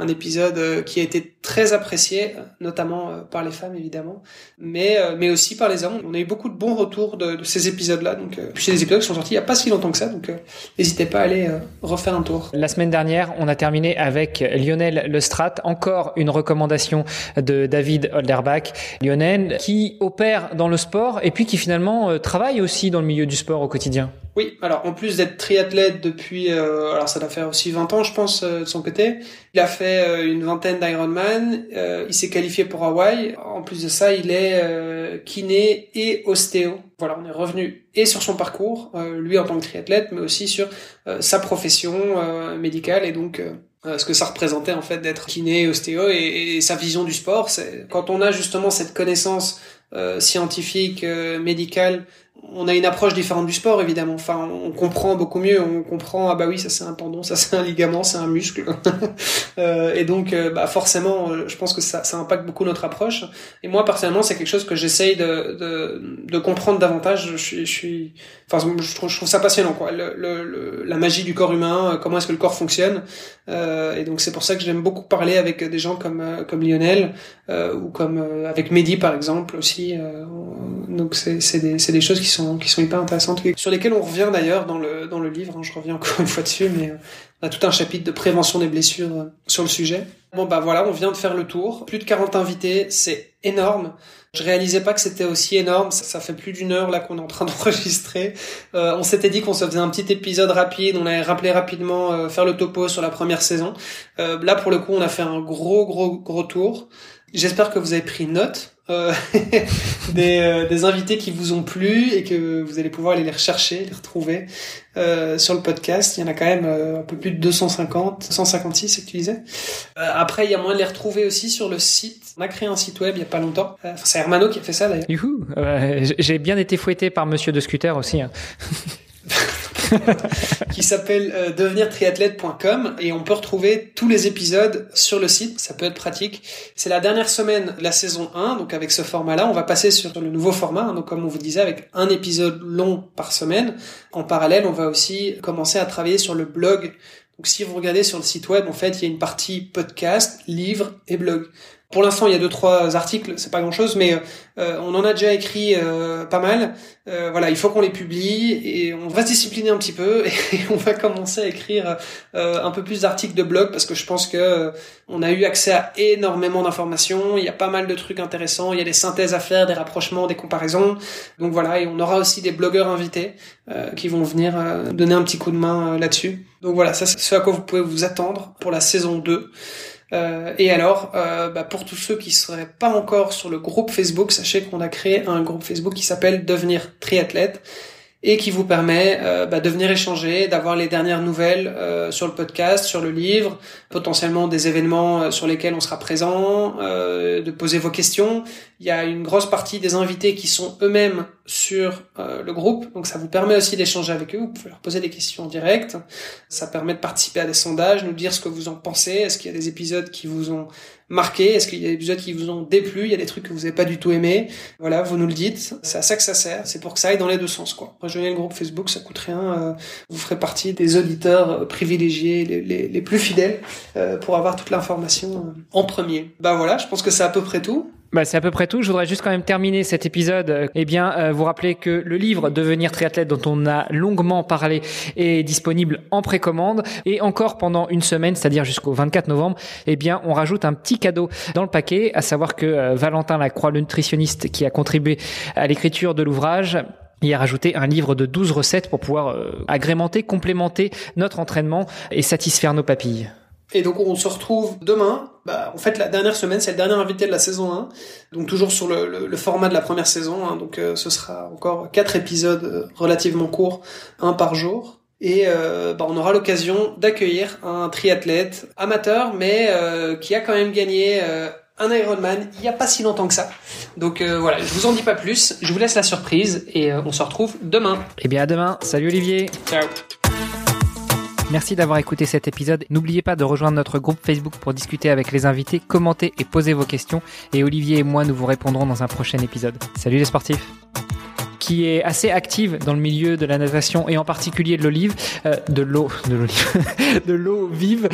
un épisode qui a été très apprécié, notamment par les femmes évidemment, mais mais aussi par les hommes. On a eu beaucoup de bons retours de, de ces épisodes-là. Donc, c'est des épisodes qui sont sortis il y a pas si longtemps que ça. Donc, n'hésitez pas à aller euh, refaire un tour. La semaine dernière, on a terminé avec Lionel Lestrat, encore une recommandation de David Holderbach. Lionel qui opère dans le sport et puis qui finalement euh, travaille aussi dans le milieu du sport au quotidien. Oui, alors en plus d'être triathlète depuis, euh, alors ça doit faire aussi 20 ans je pense de son côté, il a fait une vingtaine d'Ironman, il s'est qualifié pour Hawaï, en plus de ça il est kiné et ostéo voilà, on est revenu et sur son parcours, euh, lui en tant que triathlète, mais aussi sur euh, sa profession euh, médicale et donc ce que ça représentait en fait d'être kiné, ostéo et, et, sa vision du sport. Quand on a justement cette connaissance scientifique, médicale on a une approche différente du sport évidemment. Enfin, on comprend beaucoup mieux. On comprend ah bah oui ça c'est un tendon, ça c'est un ligament, c'est un muscle. euh, et donc euh, bah forcément, euh, je pense que ça, ça impacte beaucoup notre approche. Et moi personnellement, c'est quelque chose que j'essaye de, de, de comprendre davantage. Je suis, je suis, enfin je trouve, je trouve ça passionnant quoi. Le, le, la magie du corps humain, euh, comment est-ce que le corps fonctionne. Euh, et donc c'est pour ça que j'aime beaucoup parler avec des gens comme comme Lionel ou comme avec Mehdi par exemple aussi. donc c'est c'est des c'est des choses qui sont qui sont hyper intéressantes, sur lesquelles on revient d'ailleurs dans le, dans le livre, hein, je reviens encore une fois dessus, mais euh, on a tout un chapitre de prévention des blessures euh, sur le sujet. Bon bah voilà, on vient de faire le tour. Plus de 40 invités, c'est énorme. Je réalisais pas que c'était aussi énorme. Ça, fait plus d'une heure là qu'on est en train d'enregistrer. Euh, on s'était dit qu'on se faisait un petit épisode rapide. On allait rappeler rapidement, faire le topo sur la première saison. là pour le coup, on a fait un gros gros gros tour. J'espère que vous avez pris note euh, des, euh, des, invités qui vous ont plu et que vous allez pouvoir aller les rechercher, les retrouver euh, sur le podcast. Il y en a quand même euh, un peu plus de 250, 156, c'est que tu disais. après, il y a moyen de les retrouver aussi sur le site. On a créé un site web il y a pas longtemps. c'est Hermano qui a fait ça d'ailleurs. J'ai bien été fouetté par Monsieur de Scooter aussi. Hein. qui s'appelle euh, devenirtriathlète.com et on peut retrouver tous les épisodes sur le site. Ça peut être pratique. C'est la dernière semaine la saison 1, donc avec ce format-là, on va passer sur le nouveau format, donc comme on vous disait, avec un épisode long par semaine. En parallèle, on va aussi commencer à travailler sur le blog. Donc si vous regardez sur le site web, en fait, il y a une partie podcast, livre et blog. Pour l'instant, il y a deux trois articles, c'est pas grand chose, mais euh, on en a déjà écrit euh, pas mal. Euh, voilà, il faut qu'on les publie et on va se discipliner un petit peu et on va commencer à écrire un peu plus d'articles de blog parce que je pense que on a eu accès à énormément d'informations. Il y a pas mal de trucs intéressants. Il y a des synthèses à faire, des rapprochements, des comparaisons. Donc voilà, et on aura aussi des blogueurs invités qui vont venir donner un petit coup de main là-dessus. Donc voilà, ça c'est ce à quoi vous pouvez vous attendre pour la saison 2. Euh, et alors, euh, bah, pour tous ceux qui seraient pas encore sur le groupe Facebook, sachez qu'on a créé un groupe Facebook qui s'appelle Devenir triathlète. Et qui vous permet euh, bah, de venir échanger, d'avoir les dernières nouvelles euh, sur le podcast, sur le livre, potentiellement des événements euh, sur lesquels on sera présent, de poser vos questions. Il y a une grosse partie des invités qui sont eux-mêmes sur le groupe, donc ça vous permet aussi d'échanger avec eux. Vous pouvez leur poser des questions en direct. Ça permet de participer à des sondages, nous dire ce que vous en pensez. Est-ce qu'il y a des épisodes qui vous ont marqué Est-ce qu'il y a des épisodes qui vous ont déplu? Il y a des trucs que vous n'avez pas du tout aimé Voilà, vous nous le dites. C'est à ça que ça sert. C'est pour que ça aille dans les deux sens, quoi. Rejoignez le groupe Facebook, ça coûte rien. Euh, vous ferez partie des auditeurs euh, privilégiés, les, plus fidèles, euh, pour avoir toute l'information en premier. Bah voilà, je pense que c'est à peu près tout. Bah, c'est à peu près tout. Je voudrais juste quand même terminer cet épisode. Eh bien, euh, vous rappeler que le livre Devenir triathlète dont on a longuement parlé est disponible en précommande et encore pendant une semaine, c'est-à-dire jusqu'au 24 novembre. Eh bien, on rajoute un petit cadeau dans le paquet, à savoir que euh, Valentin Lacroix, le nutritionniste qui a contribué à l'écriture de l'ouvrage, y a rajouté un livre de 12 recettes pour pouvoir euh, agrémenter, complémenter notre entraînement et satisfaire nos papilles. Et donc on se retrouve demain. Bah, en fait, la dernière semaine, c'est le dernier invité de la saison 1. Donc toujours sur le, le, format de la première saison. Hein. Donc euh, ce sera encore quatre épisodes euh, relativement courts, un par jour. Et euh, bah, on aura l'occasion d'accueillir un triathlète amateur, mais qui a quand même gagné un Ironman il n'y a pas si longtemps que ça. Donc voilà, je vous en dis pas plus. Je vous laisse la surprise et on se retrouve demain. Eh bien à demain. Salut Olivier. Ciao. Merci d'avoir écouté cet épisode. N'oubliez pas de rejoindre notre groupe Facebook pour discuter avec les invités, commenter et poser vos questions. Et Olivier et moi, nous vous répondrons dans un prochain épisode. Salut les sportifs qui est assez active dans le milieu de la natation et en particulier de l'olive, euh, de l'eau, de l'olive, de l'eau vive.